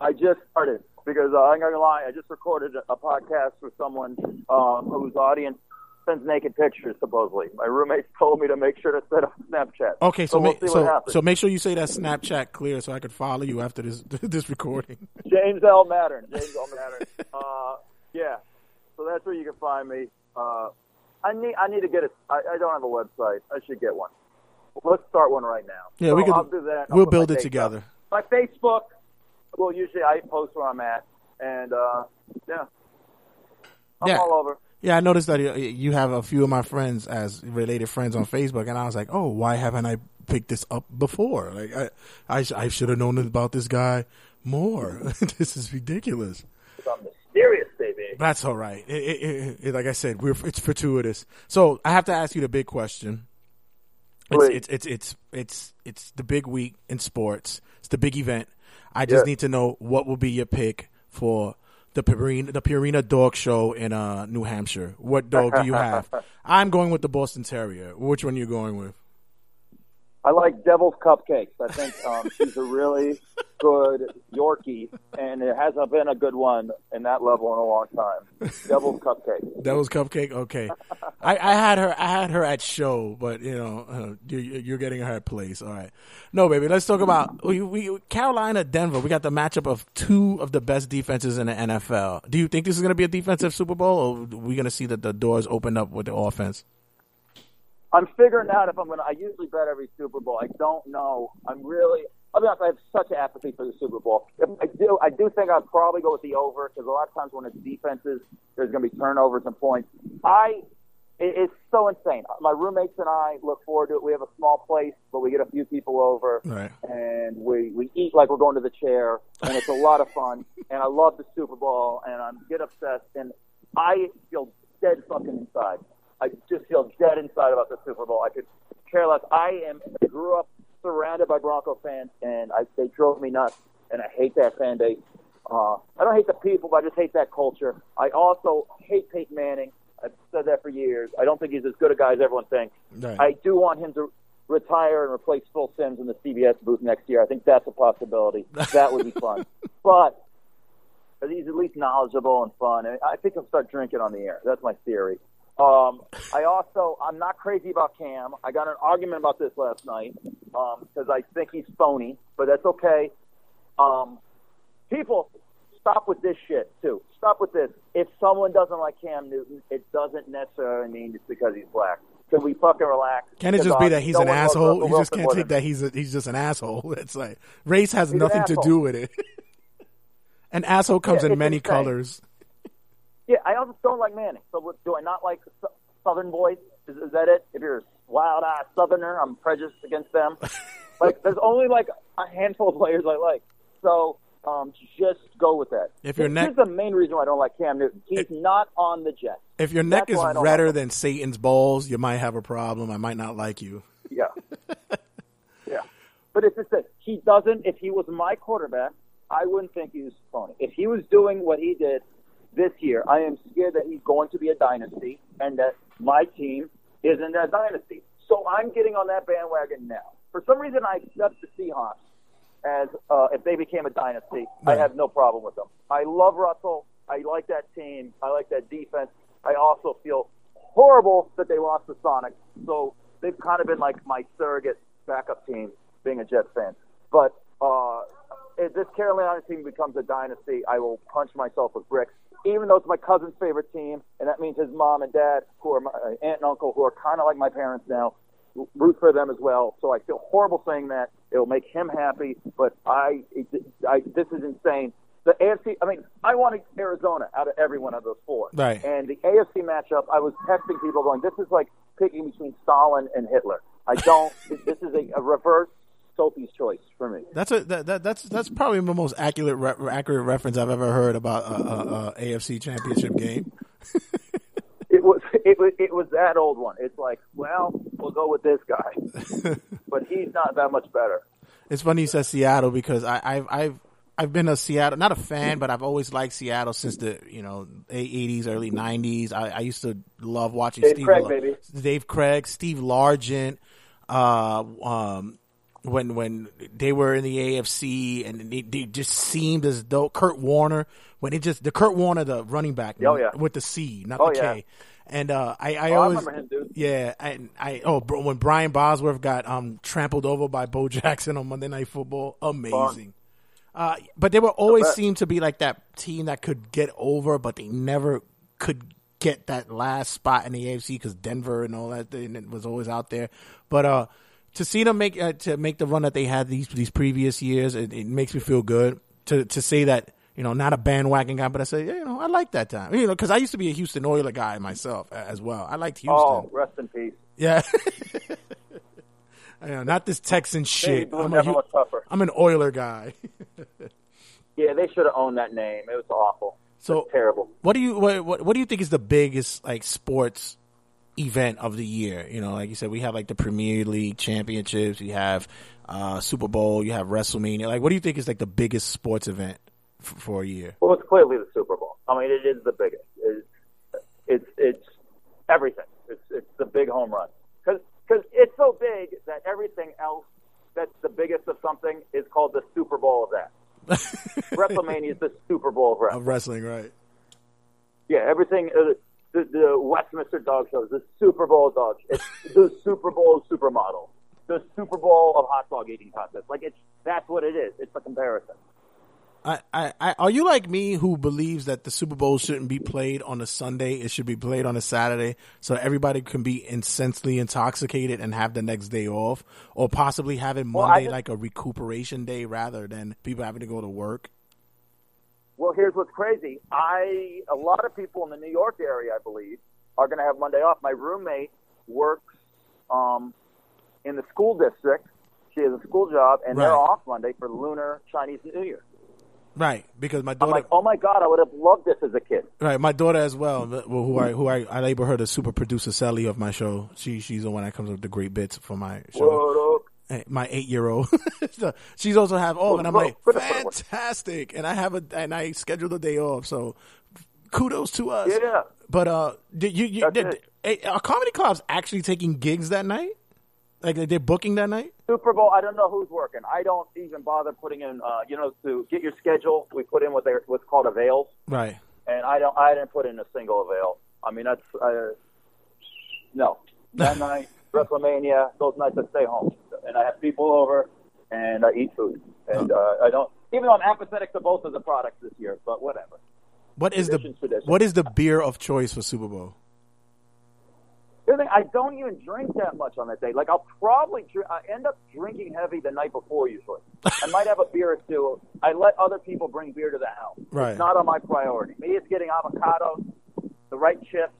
I just started because uh, I'm not gonna lie. I just recorded a, a podcast with someone um, whose audience sends naked pictures. Supposedly, my roommates (laughs) told me to make sure to set up Snapchat. Okay, so we'll ma- so so make sure you say that Snapchat clear so I could follow you after this (laughs) this recording. James L. Mattern. James L. Mattern. (laughs) uh, yeah. So that's where you can find me. Uh, I need I need to get it. I, I don't have a website. I should get one. Let's start one right now. Yeah, So we can. I'll do that. I'll We'll build it together. up. My Facebook. Well, usually I post where I'm at, and uh, yeah, I'm Yeah. all over. Yeah, I noticed that you- you have a few of my friends as related friends on Facebook, and I was like, oh, why haven't I picked this up before? Like, I I, sh- I should have known about this guy more. (laughs) this is ridiculous. I'm mysterious, That's all right. It, it, it, it- like I said, we're it's fortuitous. So I have to ask you the big question. It's it's it's it's it's it's the big week in sports. It's the big event. I just Yeah. need to know what will be your pick for the Purina the Purina Dog Show in uh, New Hampshire. What dog do you have? (laughs) I'm going with the Boston Terrier. Which one are you going with? I like Devil's Cupcakes. I think um, she's a really good Yorkie, and it hasn't been a good one in that level in a long time. Devil's Cupcakes. Devil's Cupcake. Okay, I, I had her. I had her at show, but you know, uh, you, you're getting her at place. All right. No, baby. Let's talk about we, we Carolina, Denver. We got the matchup of two of the best defenses in the NFL. Do you think this is going to be a defensive Super Bowl, or are we going to see that the doors open up with the offense? I'm figuring out if I'm gonna. I usually bet every Super Bowl. I don't know. I'm really. I'll be honest. I have such apathy for the Super Bowl. If I do, I do think I'd probably go with the over because a lot of times when it's defenses, there's going to be turnovers and points. I. It, it's so insane. My roommates and I look forward to it. We have a small place, but we get a few people over, Right. and we we eat like we're going to the chair, and it's a lot of fun. And I love the Super Bowl, and I get obsessed, and I feel dead fucking inside. I just feel dead inside about the Super Bowl. I could care less. I am I grew up surrounded by Bronco fans, and I, they drove me nuts. And I hate that fan base. Uh, I don't hate the people, but I just hate that culture. I also hate Peyton Manning. I've said that for years. I don't think he's as good a guy as everyone thinks. Right. I do want him to retire and replace Phil Simms in the CBS booth next year. I think that's a possibility. That would be fun. (laughs) But he's at least knowledgeable and fun. And I think he'll start drinking on the air. That's my theory. Um, I also, I'm not crazy about Cam. I got an argument about this last night because I think he's phony, but that's okay. Um, people, stop with this shit too. Stop with this. If someone doesn't like Cam Newton, it doesn't necessarily mean it's because he's black. Can we fucking relax? Can it just be that he's no an asshole? You just can't take that he's a, he's just an asshole. (laughs) It's like race has He's nothing to do with it. (laughs) an asshole comes Yeah, in many insane. colors. Yeah, I also don't like Manning. So what, do I not like Sou- Southern boys? Is, is that it? If you're a wild-eyed Southerner, I'm prejudiced against them. (laughs) like, there's only like a handful of players I like. So um, just go with that. If your This neck- is the main reason why I don't like Cam Newton. He's not on the Jets. If your neck That's is why I don't redder like than Satan's balls, you might have a problem. I might not like you. Yeah. (laughs) yeah. But it's just that he doesn't, if he was my quarterback, I wouldn't think he was phony. If he was doing what he did this year, I am scared that he's going to be a dynasty and that my team isn't a dynasty. So I'm getting on that bandwagon now. For some reason, I accept the Seahawks as uh, if they became a dynasty. I have no problem with them. I love Russell. I like that team. I like that defense. I also feel horrible that they lost the Sonic. So they've kind of been like my surrogate backup team, being a Jets fan. But uh, if this Carolina team becomes a dynasty, I will punch myself with bricks. Even though it's my cousin's favorite team, and that means his mom and dad, who are my uh, aunt and uncle, who are kind of like my parents now, root for them as well. So I feel horrible saying that. It will make him happy, but I, I this is insane. The AFC, I mean, I wanted Arizona out of every one of those four. Right. And the AFC matchup, I was texting people going, this is like picking between Stalin and Hitler. I don't, (laughs) this is a, a reverse Sophie's choice for me. That's a that, that that's that's probably the most accurate re- accurate reference I've ever heard about a, a, a AFC Championship game. (laughs) It was, it was, it was that old one. It's like, well, we'll go with this guy, (laughs) but he's not that much better. It's funny you said Seattle because I, I've I've I've been a Seattle not a fan, but I've always liked Seattle since the you know eighties, early nineties. I, I used to love watching Dave Steve Craig, La- baby. Dave Krieg, Steve Largent, uh, um, when when they were in the AFC and they, they just seemed as though Curt Warner when it just the Curt Warner the running back Oh, yeah. with the C not Oh, the yeah. K. And uh, I, I Oh, I always, remember him, yeah, I, I, oh, when Brian Bosworth got um trampled over by Bo (laughs) Jackson on Monday Night Football, amazing. Uh, but they were always seemed to be like that team that could get over, but they never could get that last spot in the AFC because Denver and all that thing it was always out there. But uh, to see them make uh, to make the run that they had these these previous years, it, it makes me feel good. To to say that you know not a bandwagon guy, but I say yeah, you know I like that time. You know because I used to be a Houston Oiler guy myself as well. I liked Houston. Oh, rest in peace. Yeah. (laughs) I know, not this Texan shit. I'm, a, never Hu- much tougher. I'm an Oiler guy. (laughs) Yeah, they should have owned that name. It was awful. So It's terrible. What do you what, what what do you think is the biggest like sports event of the year? You know, like you said, we have like the Premier League championships, you have uh, Super Bowl, you have WrestleMania. Like, what do you think is like the biggest sports event f- for a year? Well, it's clearly the Super Bowl. I mean, it is the biggest. It's it's, it's everything. It's it's the big home run because because it's so big that everything else that's the biggest of something is called the Super Bowl of that. (laughs) WrestleMania is the Super Bowl of wrestling. Of wrestling, right? Yeah, everything. Uh, the, the Westminster Dog Show is the Super Bowl dog. It's the Super Bowl supermodel. The Super Bowl of hot dog eating contest. Like it's that's what it is. It's a comparison. I, I, I, are you like me who believes that the Super Bowl shouldn't be played on a Sunday? It should be played on a Saturday so everybody can be insensely intoxicated and have the next day off, or possibly having Well, I Monday just- like a recuperation day rather than people having to go to work. Well, here's what's crazy. I a lot of people in the New York area, I believe, are going to have Monday off. My roommate works um, in the school district. She has a school job, and they're off Monday for Lunar Chinese New Year. Right, because my daughter. I'm like, oh my god, I would have loved this as a kid. right, my daughter as well, who I who I, I label her the super producer Sally of my show. She she's the one that comes up with the great bits for my show. What up? Hey, my eight year old. (laughs) She's also have off, and I'm like, fantastic. And I have a and I scheduled a day off, so kudos to us. Yeah. But uh, did you, you did, eh, are comedy clubs actually taking gigs that night? Like they're booking that night? Super Bowl. I don't know who's working. I don't even bother putting in. Uh, you know, to get your schedule, we put in what they what's called avails, Right. and I don't. I didn't put in a single avail. I mean, that's uh, no. That (laughs) night, WrestleMania. Those nights I stay home, and I have people over, and I eat food, and uh, I don't. Even though I'm apathetic to both of the products this year, but whatever. What is Tradition's the tradition. what is the beer of choice for Super Bowl? The other thing, I don't even drink that much on that day. Like I'll probably dr- I end up drinking heavy the night before usually. I might have a beer or two. I let other people bring beer to the house. Right. It's not on my priority. Me, it's getting avocados, the right chips,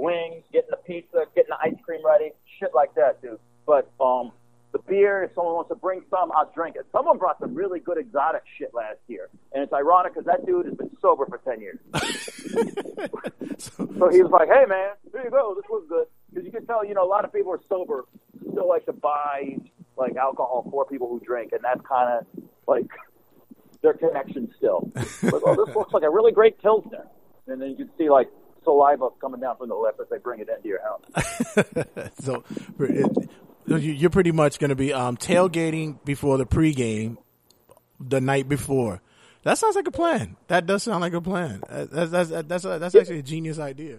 wings, getting the pizza, getting the ice cream ready, shit like that, dude. But um, the beer, if someone wants to bring some, I'll drink it. Someone brought some really good exotic shit last year, and it's ironic because that dude has been sober for ten years. (laughs) So he was like, "Hey, man, here you go. This was good." Because you can tell, you know, a lot of people are sober, still like to buy like alcohol for people who drink, and that's kind of like their connection still. like, oh, this looks like a really great pilsner, and then you can see like saliva coming down from the lip as they bring it into your house. (laughs) so you're pretty much going to be um, tailgating before the pregame the night before. That sounds like a plan. That does sound like a plan. Uh, That's that's that's, that's, that's actually a genius idea.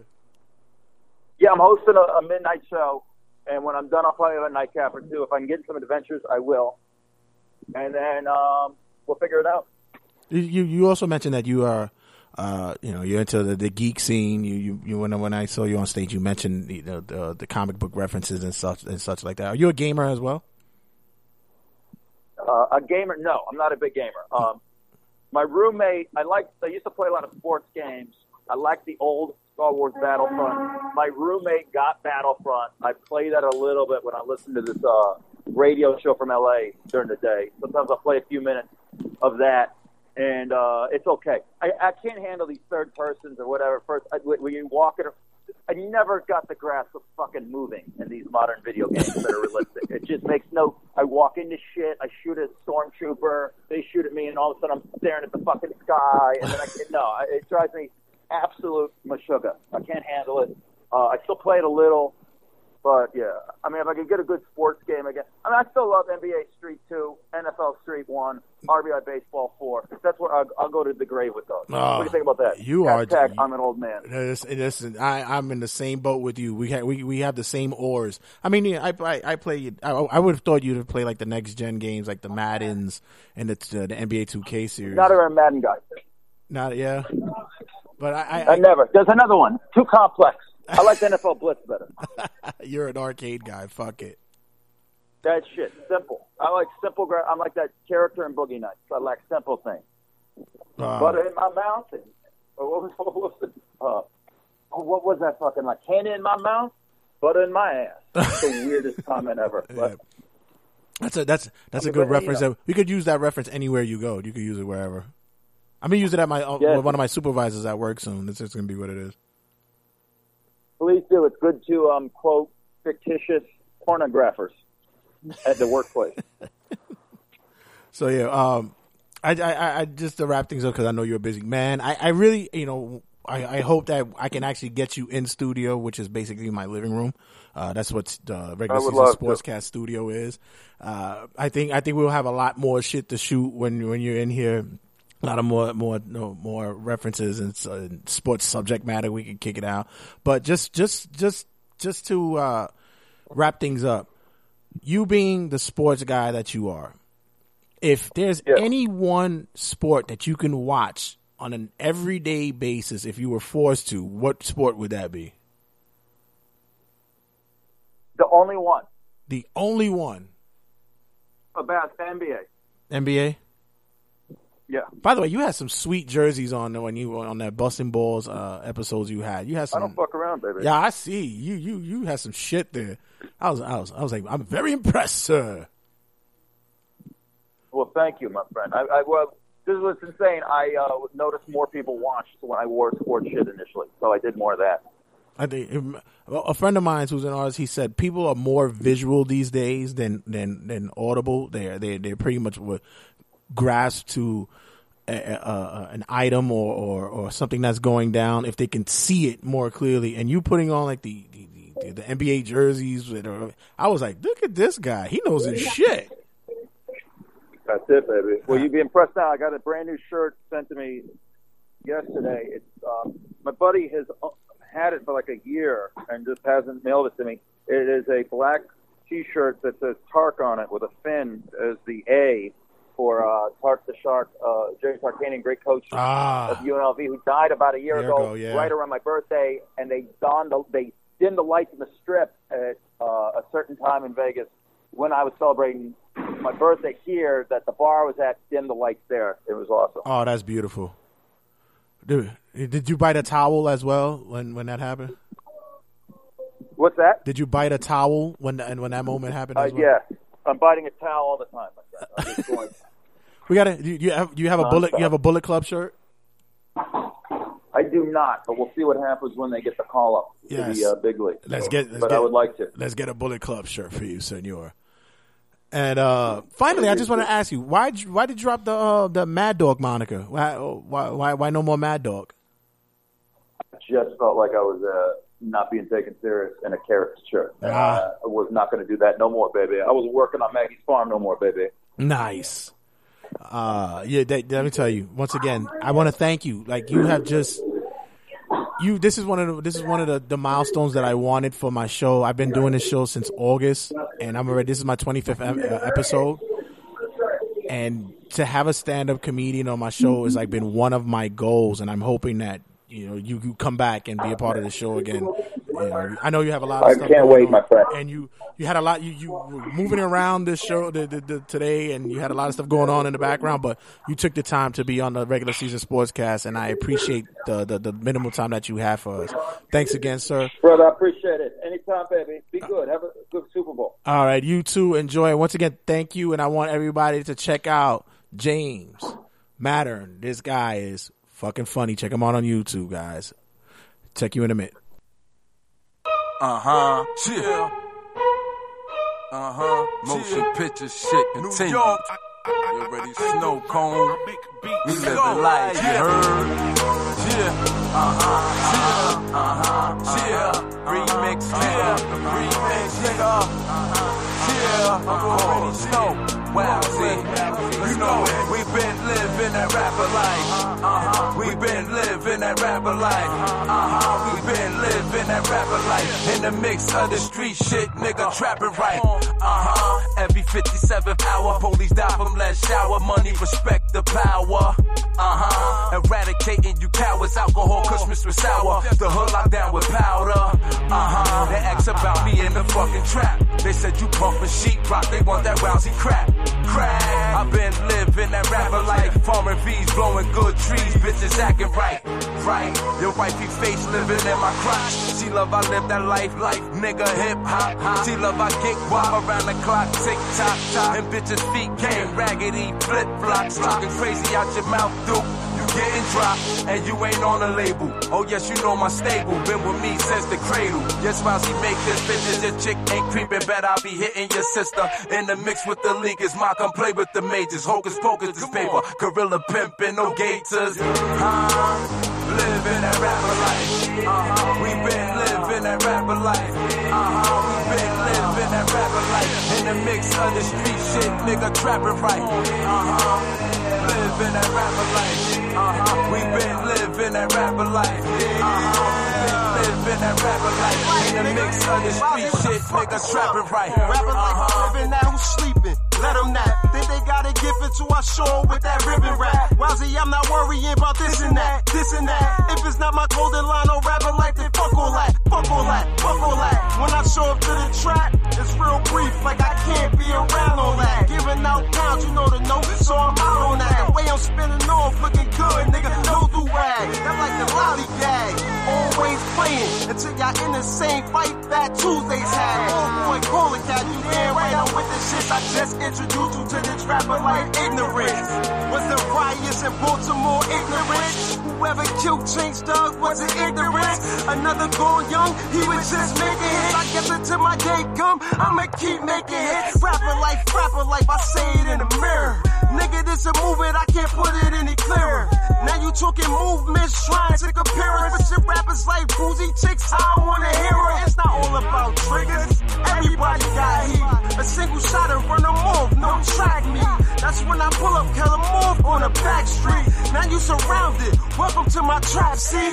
Yeah, I'm hosting a, a midnight show, and when I'm done, I'll probably have a nightcap or two. If I can get some adventures, I will, and then um, we'll figure it out. You, you also mentioned that you are. Uh, you know, you're into the, the geek scene. You, you, you, when, when I saw you on stage, you mentioned the, the, the, comic book references and such, and such like that. Are you a gamer as well? Uh, a gamer? No, I'm not a big gamer. Um, my roommate, I like. I used to play a lot of sports games. I like the old Star Wars Battlefront. My roommate got Battlefront. I play that a little bit when I listen to this uh, radio show from LA during the day. Sometimes I'll play a few minutes of that, and uh, it's okay. I, I can't handle these third persons or whatever. First, I, when you walk in, I never got the grasp of fucking moving in these modern video games that are realistic. It just makes no. I walk into shit. I shoot a stormtrooper. They shoot at me, and all of a sudden I'm staring at the fucking sky. And then I no, it drives me absolute mashuga. I can't handle it. Uh, I still play it a little, but yeah. I mean, if I could get a good sports game again, I mean, I still love NBA Street Two, NFL Street One, RBI Baseball Four. That's where I'll, I'll go to the grave with those. what do you think about that? You are- Hashtag I'm an old man. Listen, listen, I, I'm in the same boat with you. We have we, we have the same oars. I mean, yeah, I I, I play. I, I would have thought you'd have played like the next gen games, like the Maddens and the the, the NBA 2K series. Not a Madden guy. Not yeah, but I, I, I never. There's another one. Too complex. I like NFL Blitz better. (laughs) you're an arcade guy. Fuck it. That shit. Simple. I like simple. Gra- I'm like that character in Boogie Nights. I like simple things. Uh, Butter in my mouth. And, or what was, (laughs) what was it? Uh, oh, what was that fucking like? Candy in my mouth, butter in my ass. That's the (laughs) weirdest comment ever. But That's a that's that's I a mean, good but, you reference. know. We could use that reference anywhere you go. You could use it wherever. I'm gonna use it at my uh, Yeah. one of my supervisors at work soon. This is gonna be what it is. Please do. It's good to um, quote fictitious pornographers at the workplace. (laughs) So yeah, um, I, I, I- just to wrap things up because I know you're a busy man. I, I really, you know, I, I hope that I can actually get you in studio, which is basically my living room. Uh, that's what the regular I would season love to. sportscast studio is. Uh, I think I think we'll have a lot more shit to shoot when when you're in here. A lot of more more no, more references and uh, sports subject matter. We can kick it out, but just just just just to uh, wrap things up. You being the sports guy that you are, if there's Yeah. any one sport that you can watch on an everyday basis, if you were forced to, what sport would that be? The only one The only one. about the NBA. NBA. Yeah. By the way, you had some sweet jerseys on when you on that busting balls uh, episodes you had. You had I don't fuck around, baby. Yeah, I see. You you you had some shit there. I was I was I was like I'm very impressed, sir. Well, thank you, my friend. I, I well, this was insane. I uh, noticed more people watched when I wore sports shit initially, so I did more of that. I think a friend of mine who's an artist. He said people are more visual these days than than than audible. They're they they're pretty much what grasp to a, a, a, an item or, or or something that's going down if they can see it more clearly. And you putting on like the the, the, the NBA jerseys, that are, I was like, look at this guy. He knows his shit. That's it, baby. Well, you'd be impressed now. I got a brand new shirt sent to me yesterday. It's uh, my buddy has uh, had it for like a year and just hasn't mailed it to me. It is a black T-shirt that says Tark on it with a fin as the A for uh, Tark the Shark, uh, Jerry Tarkanian, great coach Ah. of UNLV, who died about a year, ago, ago, yeah. right around my birthday, and they donned the, they dimmed the lights in the strip at uh, a certain time in Vegas when I was celebrating my birthday here. That the bar was at, dimmed the lights there. It was awesome. Oh, that's beautiful. Dude, did you bite a towel as well when when that happened? What's that? Did you bite a towel when and when that moment happened? Uh, well? yeah, I'm biting a towel all the time. We got to. You, have you have a bullet. You have a bullet club shirt. I do not, but we'll see what happens when they get the call up to the uh, big league. Let's get. Let's but get, I would like to. Let's get a bullet club shirt for you, senor. And uh finally, I just want to ask you why why did you drop the uh, the Mad Dog moniker? Why why why why no more Mad Dog? I just felt like I was uh, not being taken serious in a caricature. And, Ah. uh, I was not going to do that no more, baby. I was working on Maggie's farm no more, baby. Nice. Uh, yeah. That, let me tell you once again. I want to thank you. Like you have just you. This is one of the, this is one of the, the milestones that I wanted for my show. I've been doing this show since August, and I'm already. This is my 25th uh, episode, and to have a stand up comedian on my show has like been one of my goals, and I'm hoping that. You know, you, you come back and be a part of the show again. You know, I know you have a lot of I stuff. can't wait, on, my friend. And you, you had a lot. You, you were moving around this show the, the, the, today, and you had a lot of stuff going on in the background. But you took the time to be on the regular season sportscast, and I appreciate the, the the minimal time that you have for us. Thanks again, sir. Brother, I appreciate it. Anytime, baby. Be good. Have a good Super Bowl. All right, you too. Enjoy. Once again, thank you, and I want everybody to check out James Mattern. This guy is fucking funny. Check him out on YouTube, guys. Check you in a minute. Uh huh. Chill. Uh huh. Motion picture shit continue. You ready? Snow cone. We living life. You heard? Yeah. Uh huh. Yeah. Uh huh. Yeah. Remix. Yeah. Remix. Nigga. Uh huh. Yeah. I'm already snow. Wow, see, you know it. We been living that rapper life. Uh huh. We been living that rapper life. Uh huh. We been living that rapper life. In the mix of the street shit, nigga trapping right. Uh huh. Every 57th hour, police die from less shower. Money, respect the power. Uh huh. Eradicating you cowards, alcohol, Christmas with sour. The hood locked down with powder. Uh huh. They asked about me in the fucking trap. They said you pumping sheetrock, they want that rousey crap. Crack. I've been living that rapper life. Foreign V's blowing good trees, bitches acting right. Right. Your wifey face living in my crotch. She love I live that life, life, nigga hip hop. She love I get guap around the clock, tick tock, tock. And bitches feet came raggedy, flip flops, talking crazy out your mouth, dude. Getting dropped, and you ain't on a label. Oh yes, you know my stable. Been with me since the cradle. Yes, while she make this bitch bitches, your chick ain't creeping. Bet I'll be hitting your sister. In the mix with the leakers, my come play with the majors. Hocus pocus, this paper. Gorilla pimping, no gators. Huh? living that rapper life. Uh-huh. We been living that rapper life. Uh-huh. We been living that rapper life. In the mix of the street shit, nigga trapping right. Uh-huh. Living that rapper life. Uh-huh. We been living that rapper life. Uh-huh. We been living that rapper life. In the mix of the street shit, nigga trapping right. Rapping like I'm living now, who's sleeping? Let them nap. Think they got a gift into our show with that ribbon rap. Wowzy, I'm not worrying about this and that, this and that. If it's not my golden line or rapping like then fuck all that, fuck all that, fuck all that. When I show up to the track, it's real brief, like I can't be around all that. Giving out pounds, you know the note, so I'm out on that. The way I'm spinning off, looking good, nigga, no rag. That like the lollygag, always playing until y'all in the same fight that Tuesdays had. Oh boy, call it cat, you damn right I'm with the shit. I just introduced you to the trapper like ignorance. Was the riots in Baltimore ignorant? Whoever killed James Doug wasn't ignorant. Another gone young, he was just making hits. I guess until my day come, I'ma keep making hits. Rapper life, rapper life, I say it in the mirror. Nigga, this a movement, I can't put it any clearer. Now you talking movements, trying to compare it. But your rappers like boozy chicks, I don't wanna hear it. It's not all about triggers. Everybody got heat. A single shot and run them off, no track me. That's when I pull up, kill them off on a back street. Now you surrounded. Welcome to my trap, see?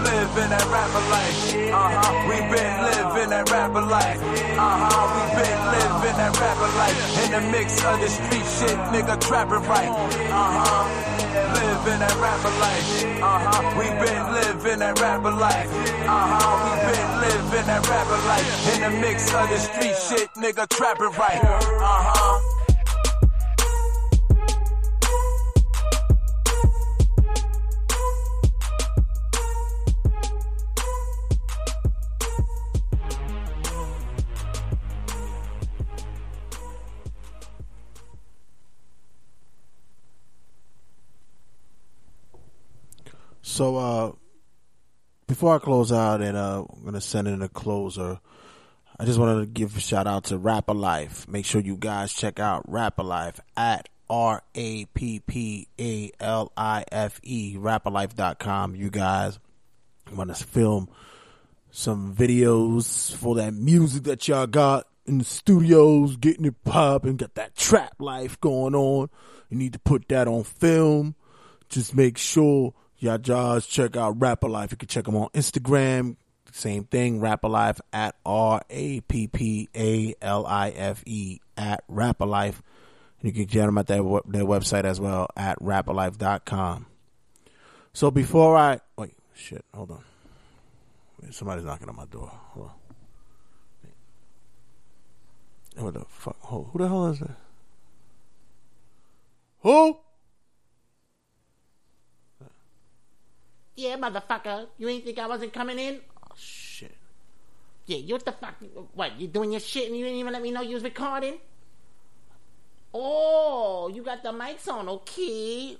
living that rapper life. Uh-huh. We been living that rapper life. Uh-huh. We been living that rapper life. In the mix of the street shit, nigga trapping right. Uh-huh. Living that rapper life. Uh-huh. We been living that rapper life. Uh-huh. We been living that rapper life. In the mix of the street shit, nigga trapping right. Uh-huh. So uh before I close out and uh I'm gonna send in a closer, I just wanted to give a shout out to Rappalife. Make sure you guys check out Rappalife at R A P P A L I F E rappalife.com. You guys want to film some videos for that music that y'all got in the studios, getting it popping, got that trap life going on. You need to put that on film. Just make sure y'all just check out Rappalife. You can check them on Instagram. Same thing, Rappalife at R A P P A L I F E at Rappalife. You can get them at their, their website as well at rappalife.com. So before I wait, shit, hold on. Somebody's knocking on my door. Hold on. What the fuck? Who the hell is that? Who? Yeah, motherfucker. You ain't think I wasn't coming in? Oh shit. Yeah, you what the fuck? What, you doing your shit and you didn't even let me know you was recording? Oh, you got the mics on, okay.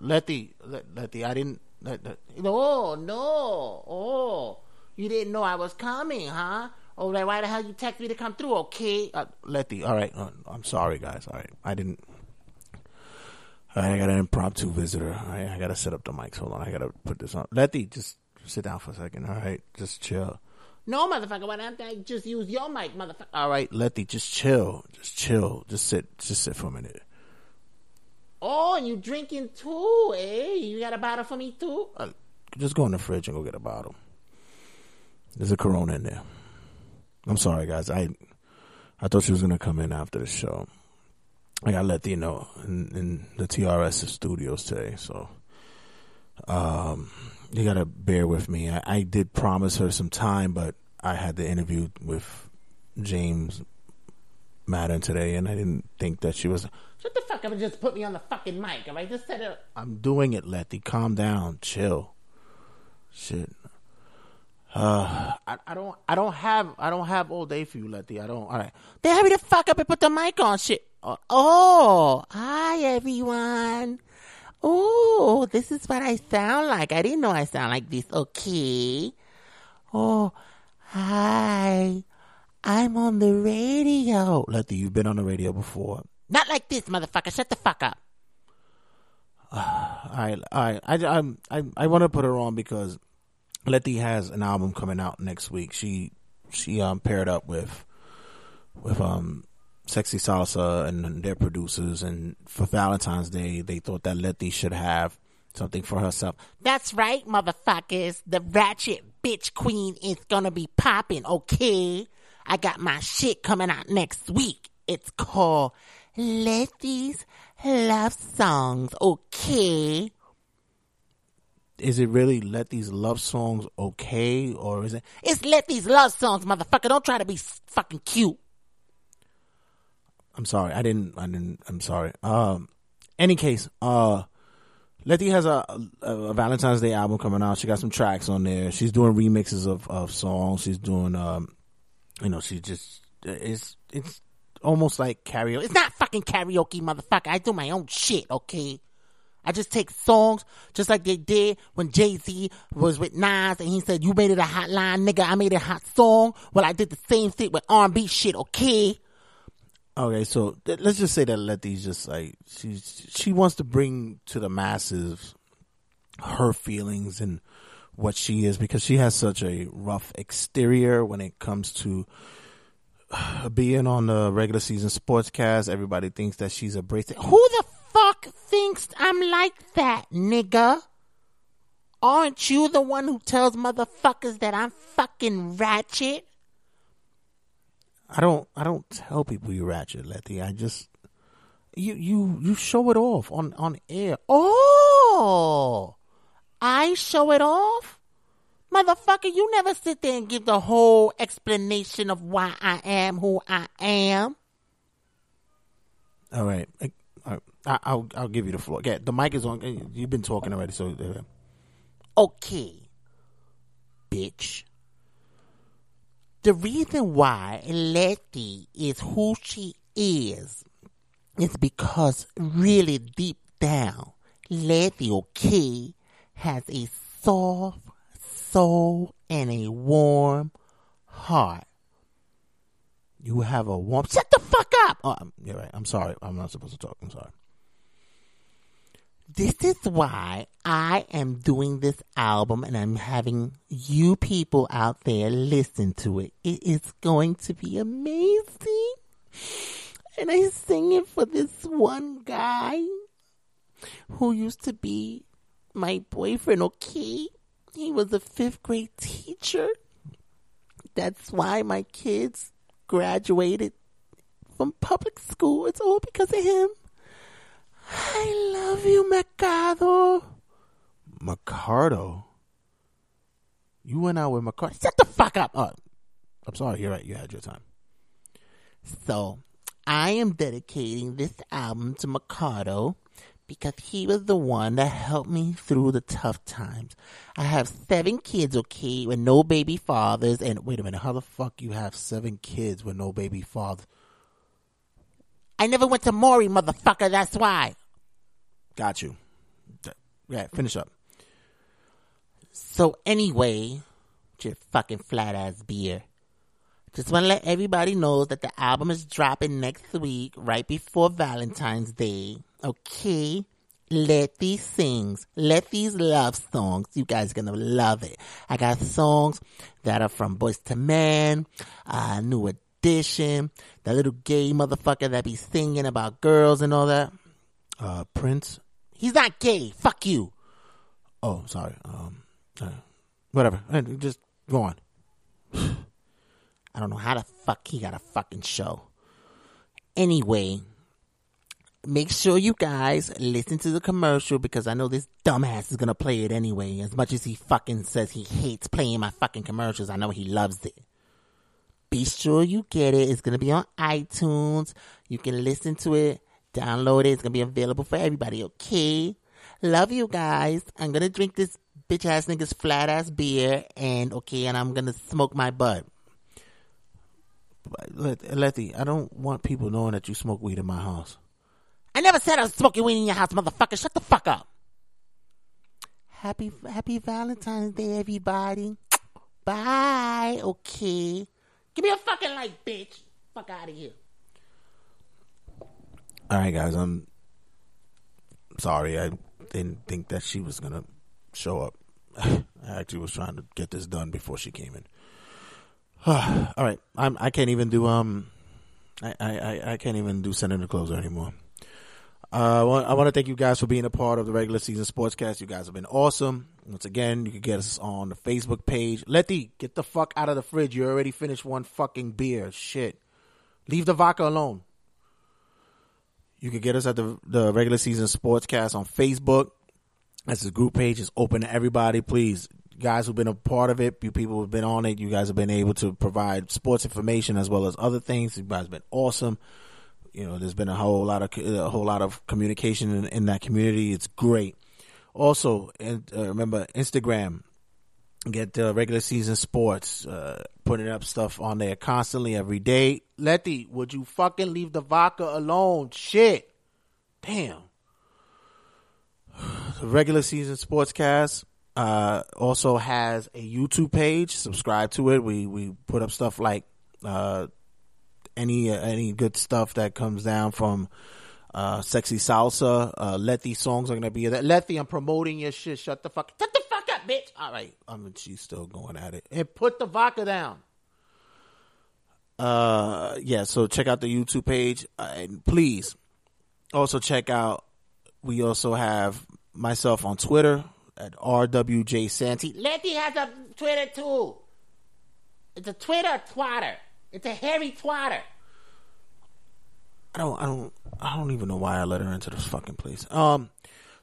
Letty, let, Letty, I didn't. Let, let, No, no. Oh, you didn't know I was coming, huh? Oh, like, why the hell you text me to come through, okay? uh, Letty, all right. Uh, I'm sorry, guys. All right, I didn't. Right, I got an impromptu visitor. Right, I gotta set up the mics. Hold on, I gotta put this on. Letty, just sit down for a second. All right, just chill. No, motherfucker, why don't I just use your mic, motherfucker? All right, Letty, just chill. Just chill. Just sit. Just sit for a minute. Oh, and you drinking too, eh? You got a bottle for me too? Uh, just go in the fridge and go get a bottle. There's a Corona in there. I'm sorry, guys. I I thought she was gonna come in after the show. I you know in, in the TRS studios today, so um, you gotta bear with me. I, I did promise her some time, but I had the interview with James Mattern today, and I didn't think that she was. Shut the fuck up and just put me on the fucking mic, alright? Just set it. I'm doing it, Letty. Calm down, chill. Shit. Uh, I, I don't, I don't have, I don't have all day for you, Letty. I don't. All right. Then hurry the fuck up and put the mic on, shit. Oh, oh, hi everyone. Oh, this is what I sound like. I didn't know I sound like this. Okay. Oh, hi. I'm on the radio. Letty, you've been on the radio before. Not like this, motherfucker. Shut the fuck up. (sighs) I I I I I, I want to put her on because Letty has an album coming out next week. She she um paired up with with um Sexy Salsa and their producers, and for Valentine's Day, they thought that Letty should have something for herself. That's right, motherfuckers. The ratchet bitch queen is gonna be popping, okay? I got my shit coming out next week. It's called Letty's Love Songs, okay? Is it really Let These Love Songs okay, or is it? It's let these Love Songs, motherfucker. Don't try to be fucking cute. I'm sorry, I didn't. I didn't. I'm sorry. Um, any case, uh, Letty has a, a, a Valentine's Day album coming out. She got some tracks on there. She's doing remixes of, of songs. She's doing, um, you know, she just it's it's almost like karaoke. It's not fucking karaoke, motherfucker. I do my own shit, okay? I just take songs just like they did when Jay Z was with Nas and he said, "You made it a hot line, nigga. I made a hot song." Well, I did the same thing with R&B shit, okay? Okay, so th- let's just say that Letty's just like she she wants to bring to the masses her feelings and what she is because she has such a rough exterior when it comes to (sighs) being on the regular season sportscast. Everybody thinks that she's abrasive. Who the fuck thinks I'm like that, nigga? Aren't you the one who tells motherfuckers that I'm fucking ratchet? I don't I don't tell people you ratchet, Letty. I just you you you show it off on on air. Oh, I show it off? Motherfucker, you never sit there and give the whole explanation of why I am who I am. All right. I, I, I'll give you the floor. Yeah, the mic is on. You've been talking already, so uh, Okay, bitch. The reason why Letty is who she is is because really deep down, Letty, okay, has a soft soul and a warm heart. you have a warm. Shut the fuck up. Oh, you're right. I'm sorry. I'm not supposed to talk. I'm sorry. This is why I am doing this album and I'm having you people out there listen to it. It is going to be amazing. And I sing it for this one guy who used to be my boyfriend, okay? He was a fifth grade teacher. That's why my kids graduated from public school. It's all because of him. I love you, Mercado. Mercado. You went out with Mercado. Shut the fuck up. Oh, I'm sorry. You're right. You had your time. So, I am dedicating this album to Mercado because he was the one that helped me through the tough times. I have seven kids, okay, with no baby fathers, and Wait a minute. How the fuck you have seven kids with no baby father? I never went to Maury, motherfucker, that's why. Got you. Yeah, finish up. So anyway, your fucking flat ass beer. Just want to let everybody know that the album is dropping next week, right before Valentine's Day. Okay? Let these sings, let these love songs. You guys are gonna love it. I got songs that are from Boyz II Men, uh, New Edition, that little gay motherfucker that be singing about girls and all that. Uh, Prince. He's not gay. Fuck you. Oh, sorry. Um, uh, whatever. Uh, Just go on. (sighs) I don't know how the fuck he got a fucking show. Anyway, make sure you guys listen to the commercial because I know this dumbass is gonna play it anyway. As much as he fucking says he hates playing my fucking commercials, I know he loves it. Be sure you get it. It's gonna be on iTunes. You can listen to it, download it. It's gonna be available for everybody, okay? Love you guys. I'm gonna drink this bitch ass nigga's flat ass beer and okay, and I'm gonna smoke my butt. Let- Letty, I don't want people knowing that you smoke weed in my house. I never said I was smoking weed in your house, motherfucker. Shut the fuck up. Happy Happy Valentine's Day, everybody. Bye. Okay. Give me a fucking like, bitch. Fuck out of here. All right, guys. I'm sorry. I didn't think that she was gonna show up. (sighs) I actually was trying to get this done before she came in. (sighs) All right, I'm. I can't even do um. I I I- can't even do the closer anymore. Uh, I want, I want to thank you guys for being a part of the regular season sportscast. You guys have been awesome. Once again, you can get us on the Facebook page. Letty, get the fuck out of the fridge. You already finished one fucking beer. Shit. Leave the vodka alone. You can get us at the the regular season sportscast on Facebook. That's the group page. It's open to everybody. Please, guys who've been a part of it, you people who've been on it, you guys have been able to provide sports information as well as other things. You guys have been awesome. You know, there's been a whole lot of a whole lot of communication in, in that community. It's great. Also, and uh, remember Instagram. Get uh, regular season sports, uh, putting up stuff on there constantly every day. Letty, would you fucking leave the vodka alone? Shit. Damn. (sighs) The regular season sportscast uh, also has a YouTube page. Subscribe to it. We we put up stuff like uh, any any good stuff that comes down from uh, sexy salsa. Uh, Letty songs are gonna be there. Letty, I'm promoting your shit. Shut the fuck. Shut the fuck up, bitch. All right. I mean, she's still going at it. And put the vodka down. Uh, yeah. So check out the YouTube page uh, and please also check out. We also have myself on Twitter at RWJ Santy. Letty has a Twitter too. It's a Twitter twatter. It's a hairy twatter. I don't, I don't, I don't even know why I let her into this fucking place. Um,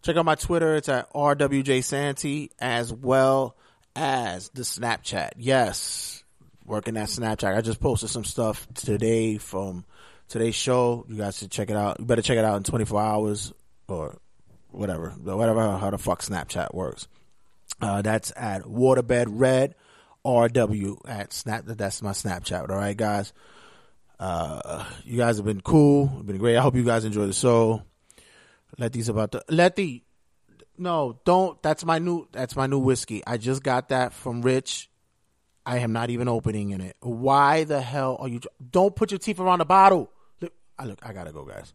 check out my Twitter. It's at RWJ Santy as well as the Snapchat. Yes, working that Snapchat. I just posted some stuff today from today's show. You guys should check it out. You better check it out in 24 hours or whatever, whatever, how the fuck Snapchat works. Uh, that's at Waterbed Red RW at Snap. That's my Snapchat. All right, guys. Uh, you guys have been cool. Been great. I hope you guys enjoy the show. Letty's about to Letty. No, don't. That's my new. That's my new whiskey. I just got that from Rich. I am not even opening in it. Why the hell are you? Don't put your teeth around the bottle. Look, I look. I gotta go, guys.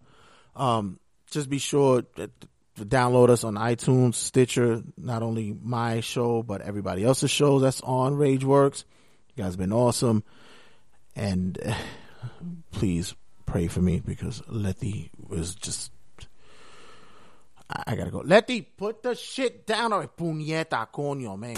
Um, just be sure to download us on iTunes, Stitcher. Not only my show, but everybody else's show that's on RageWorks. You guys have been awesome, and please pray for me because Letty was just. I, gotta go. Letty, put the shit down, or puñeta, coño, man.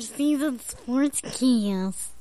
Season sportscast.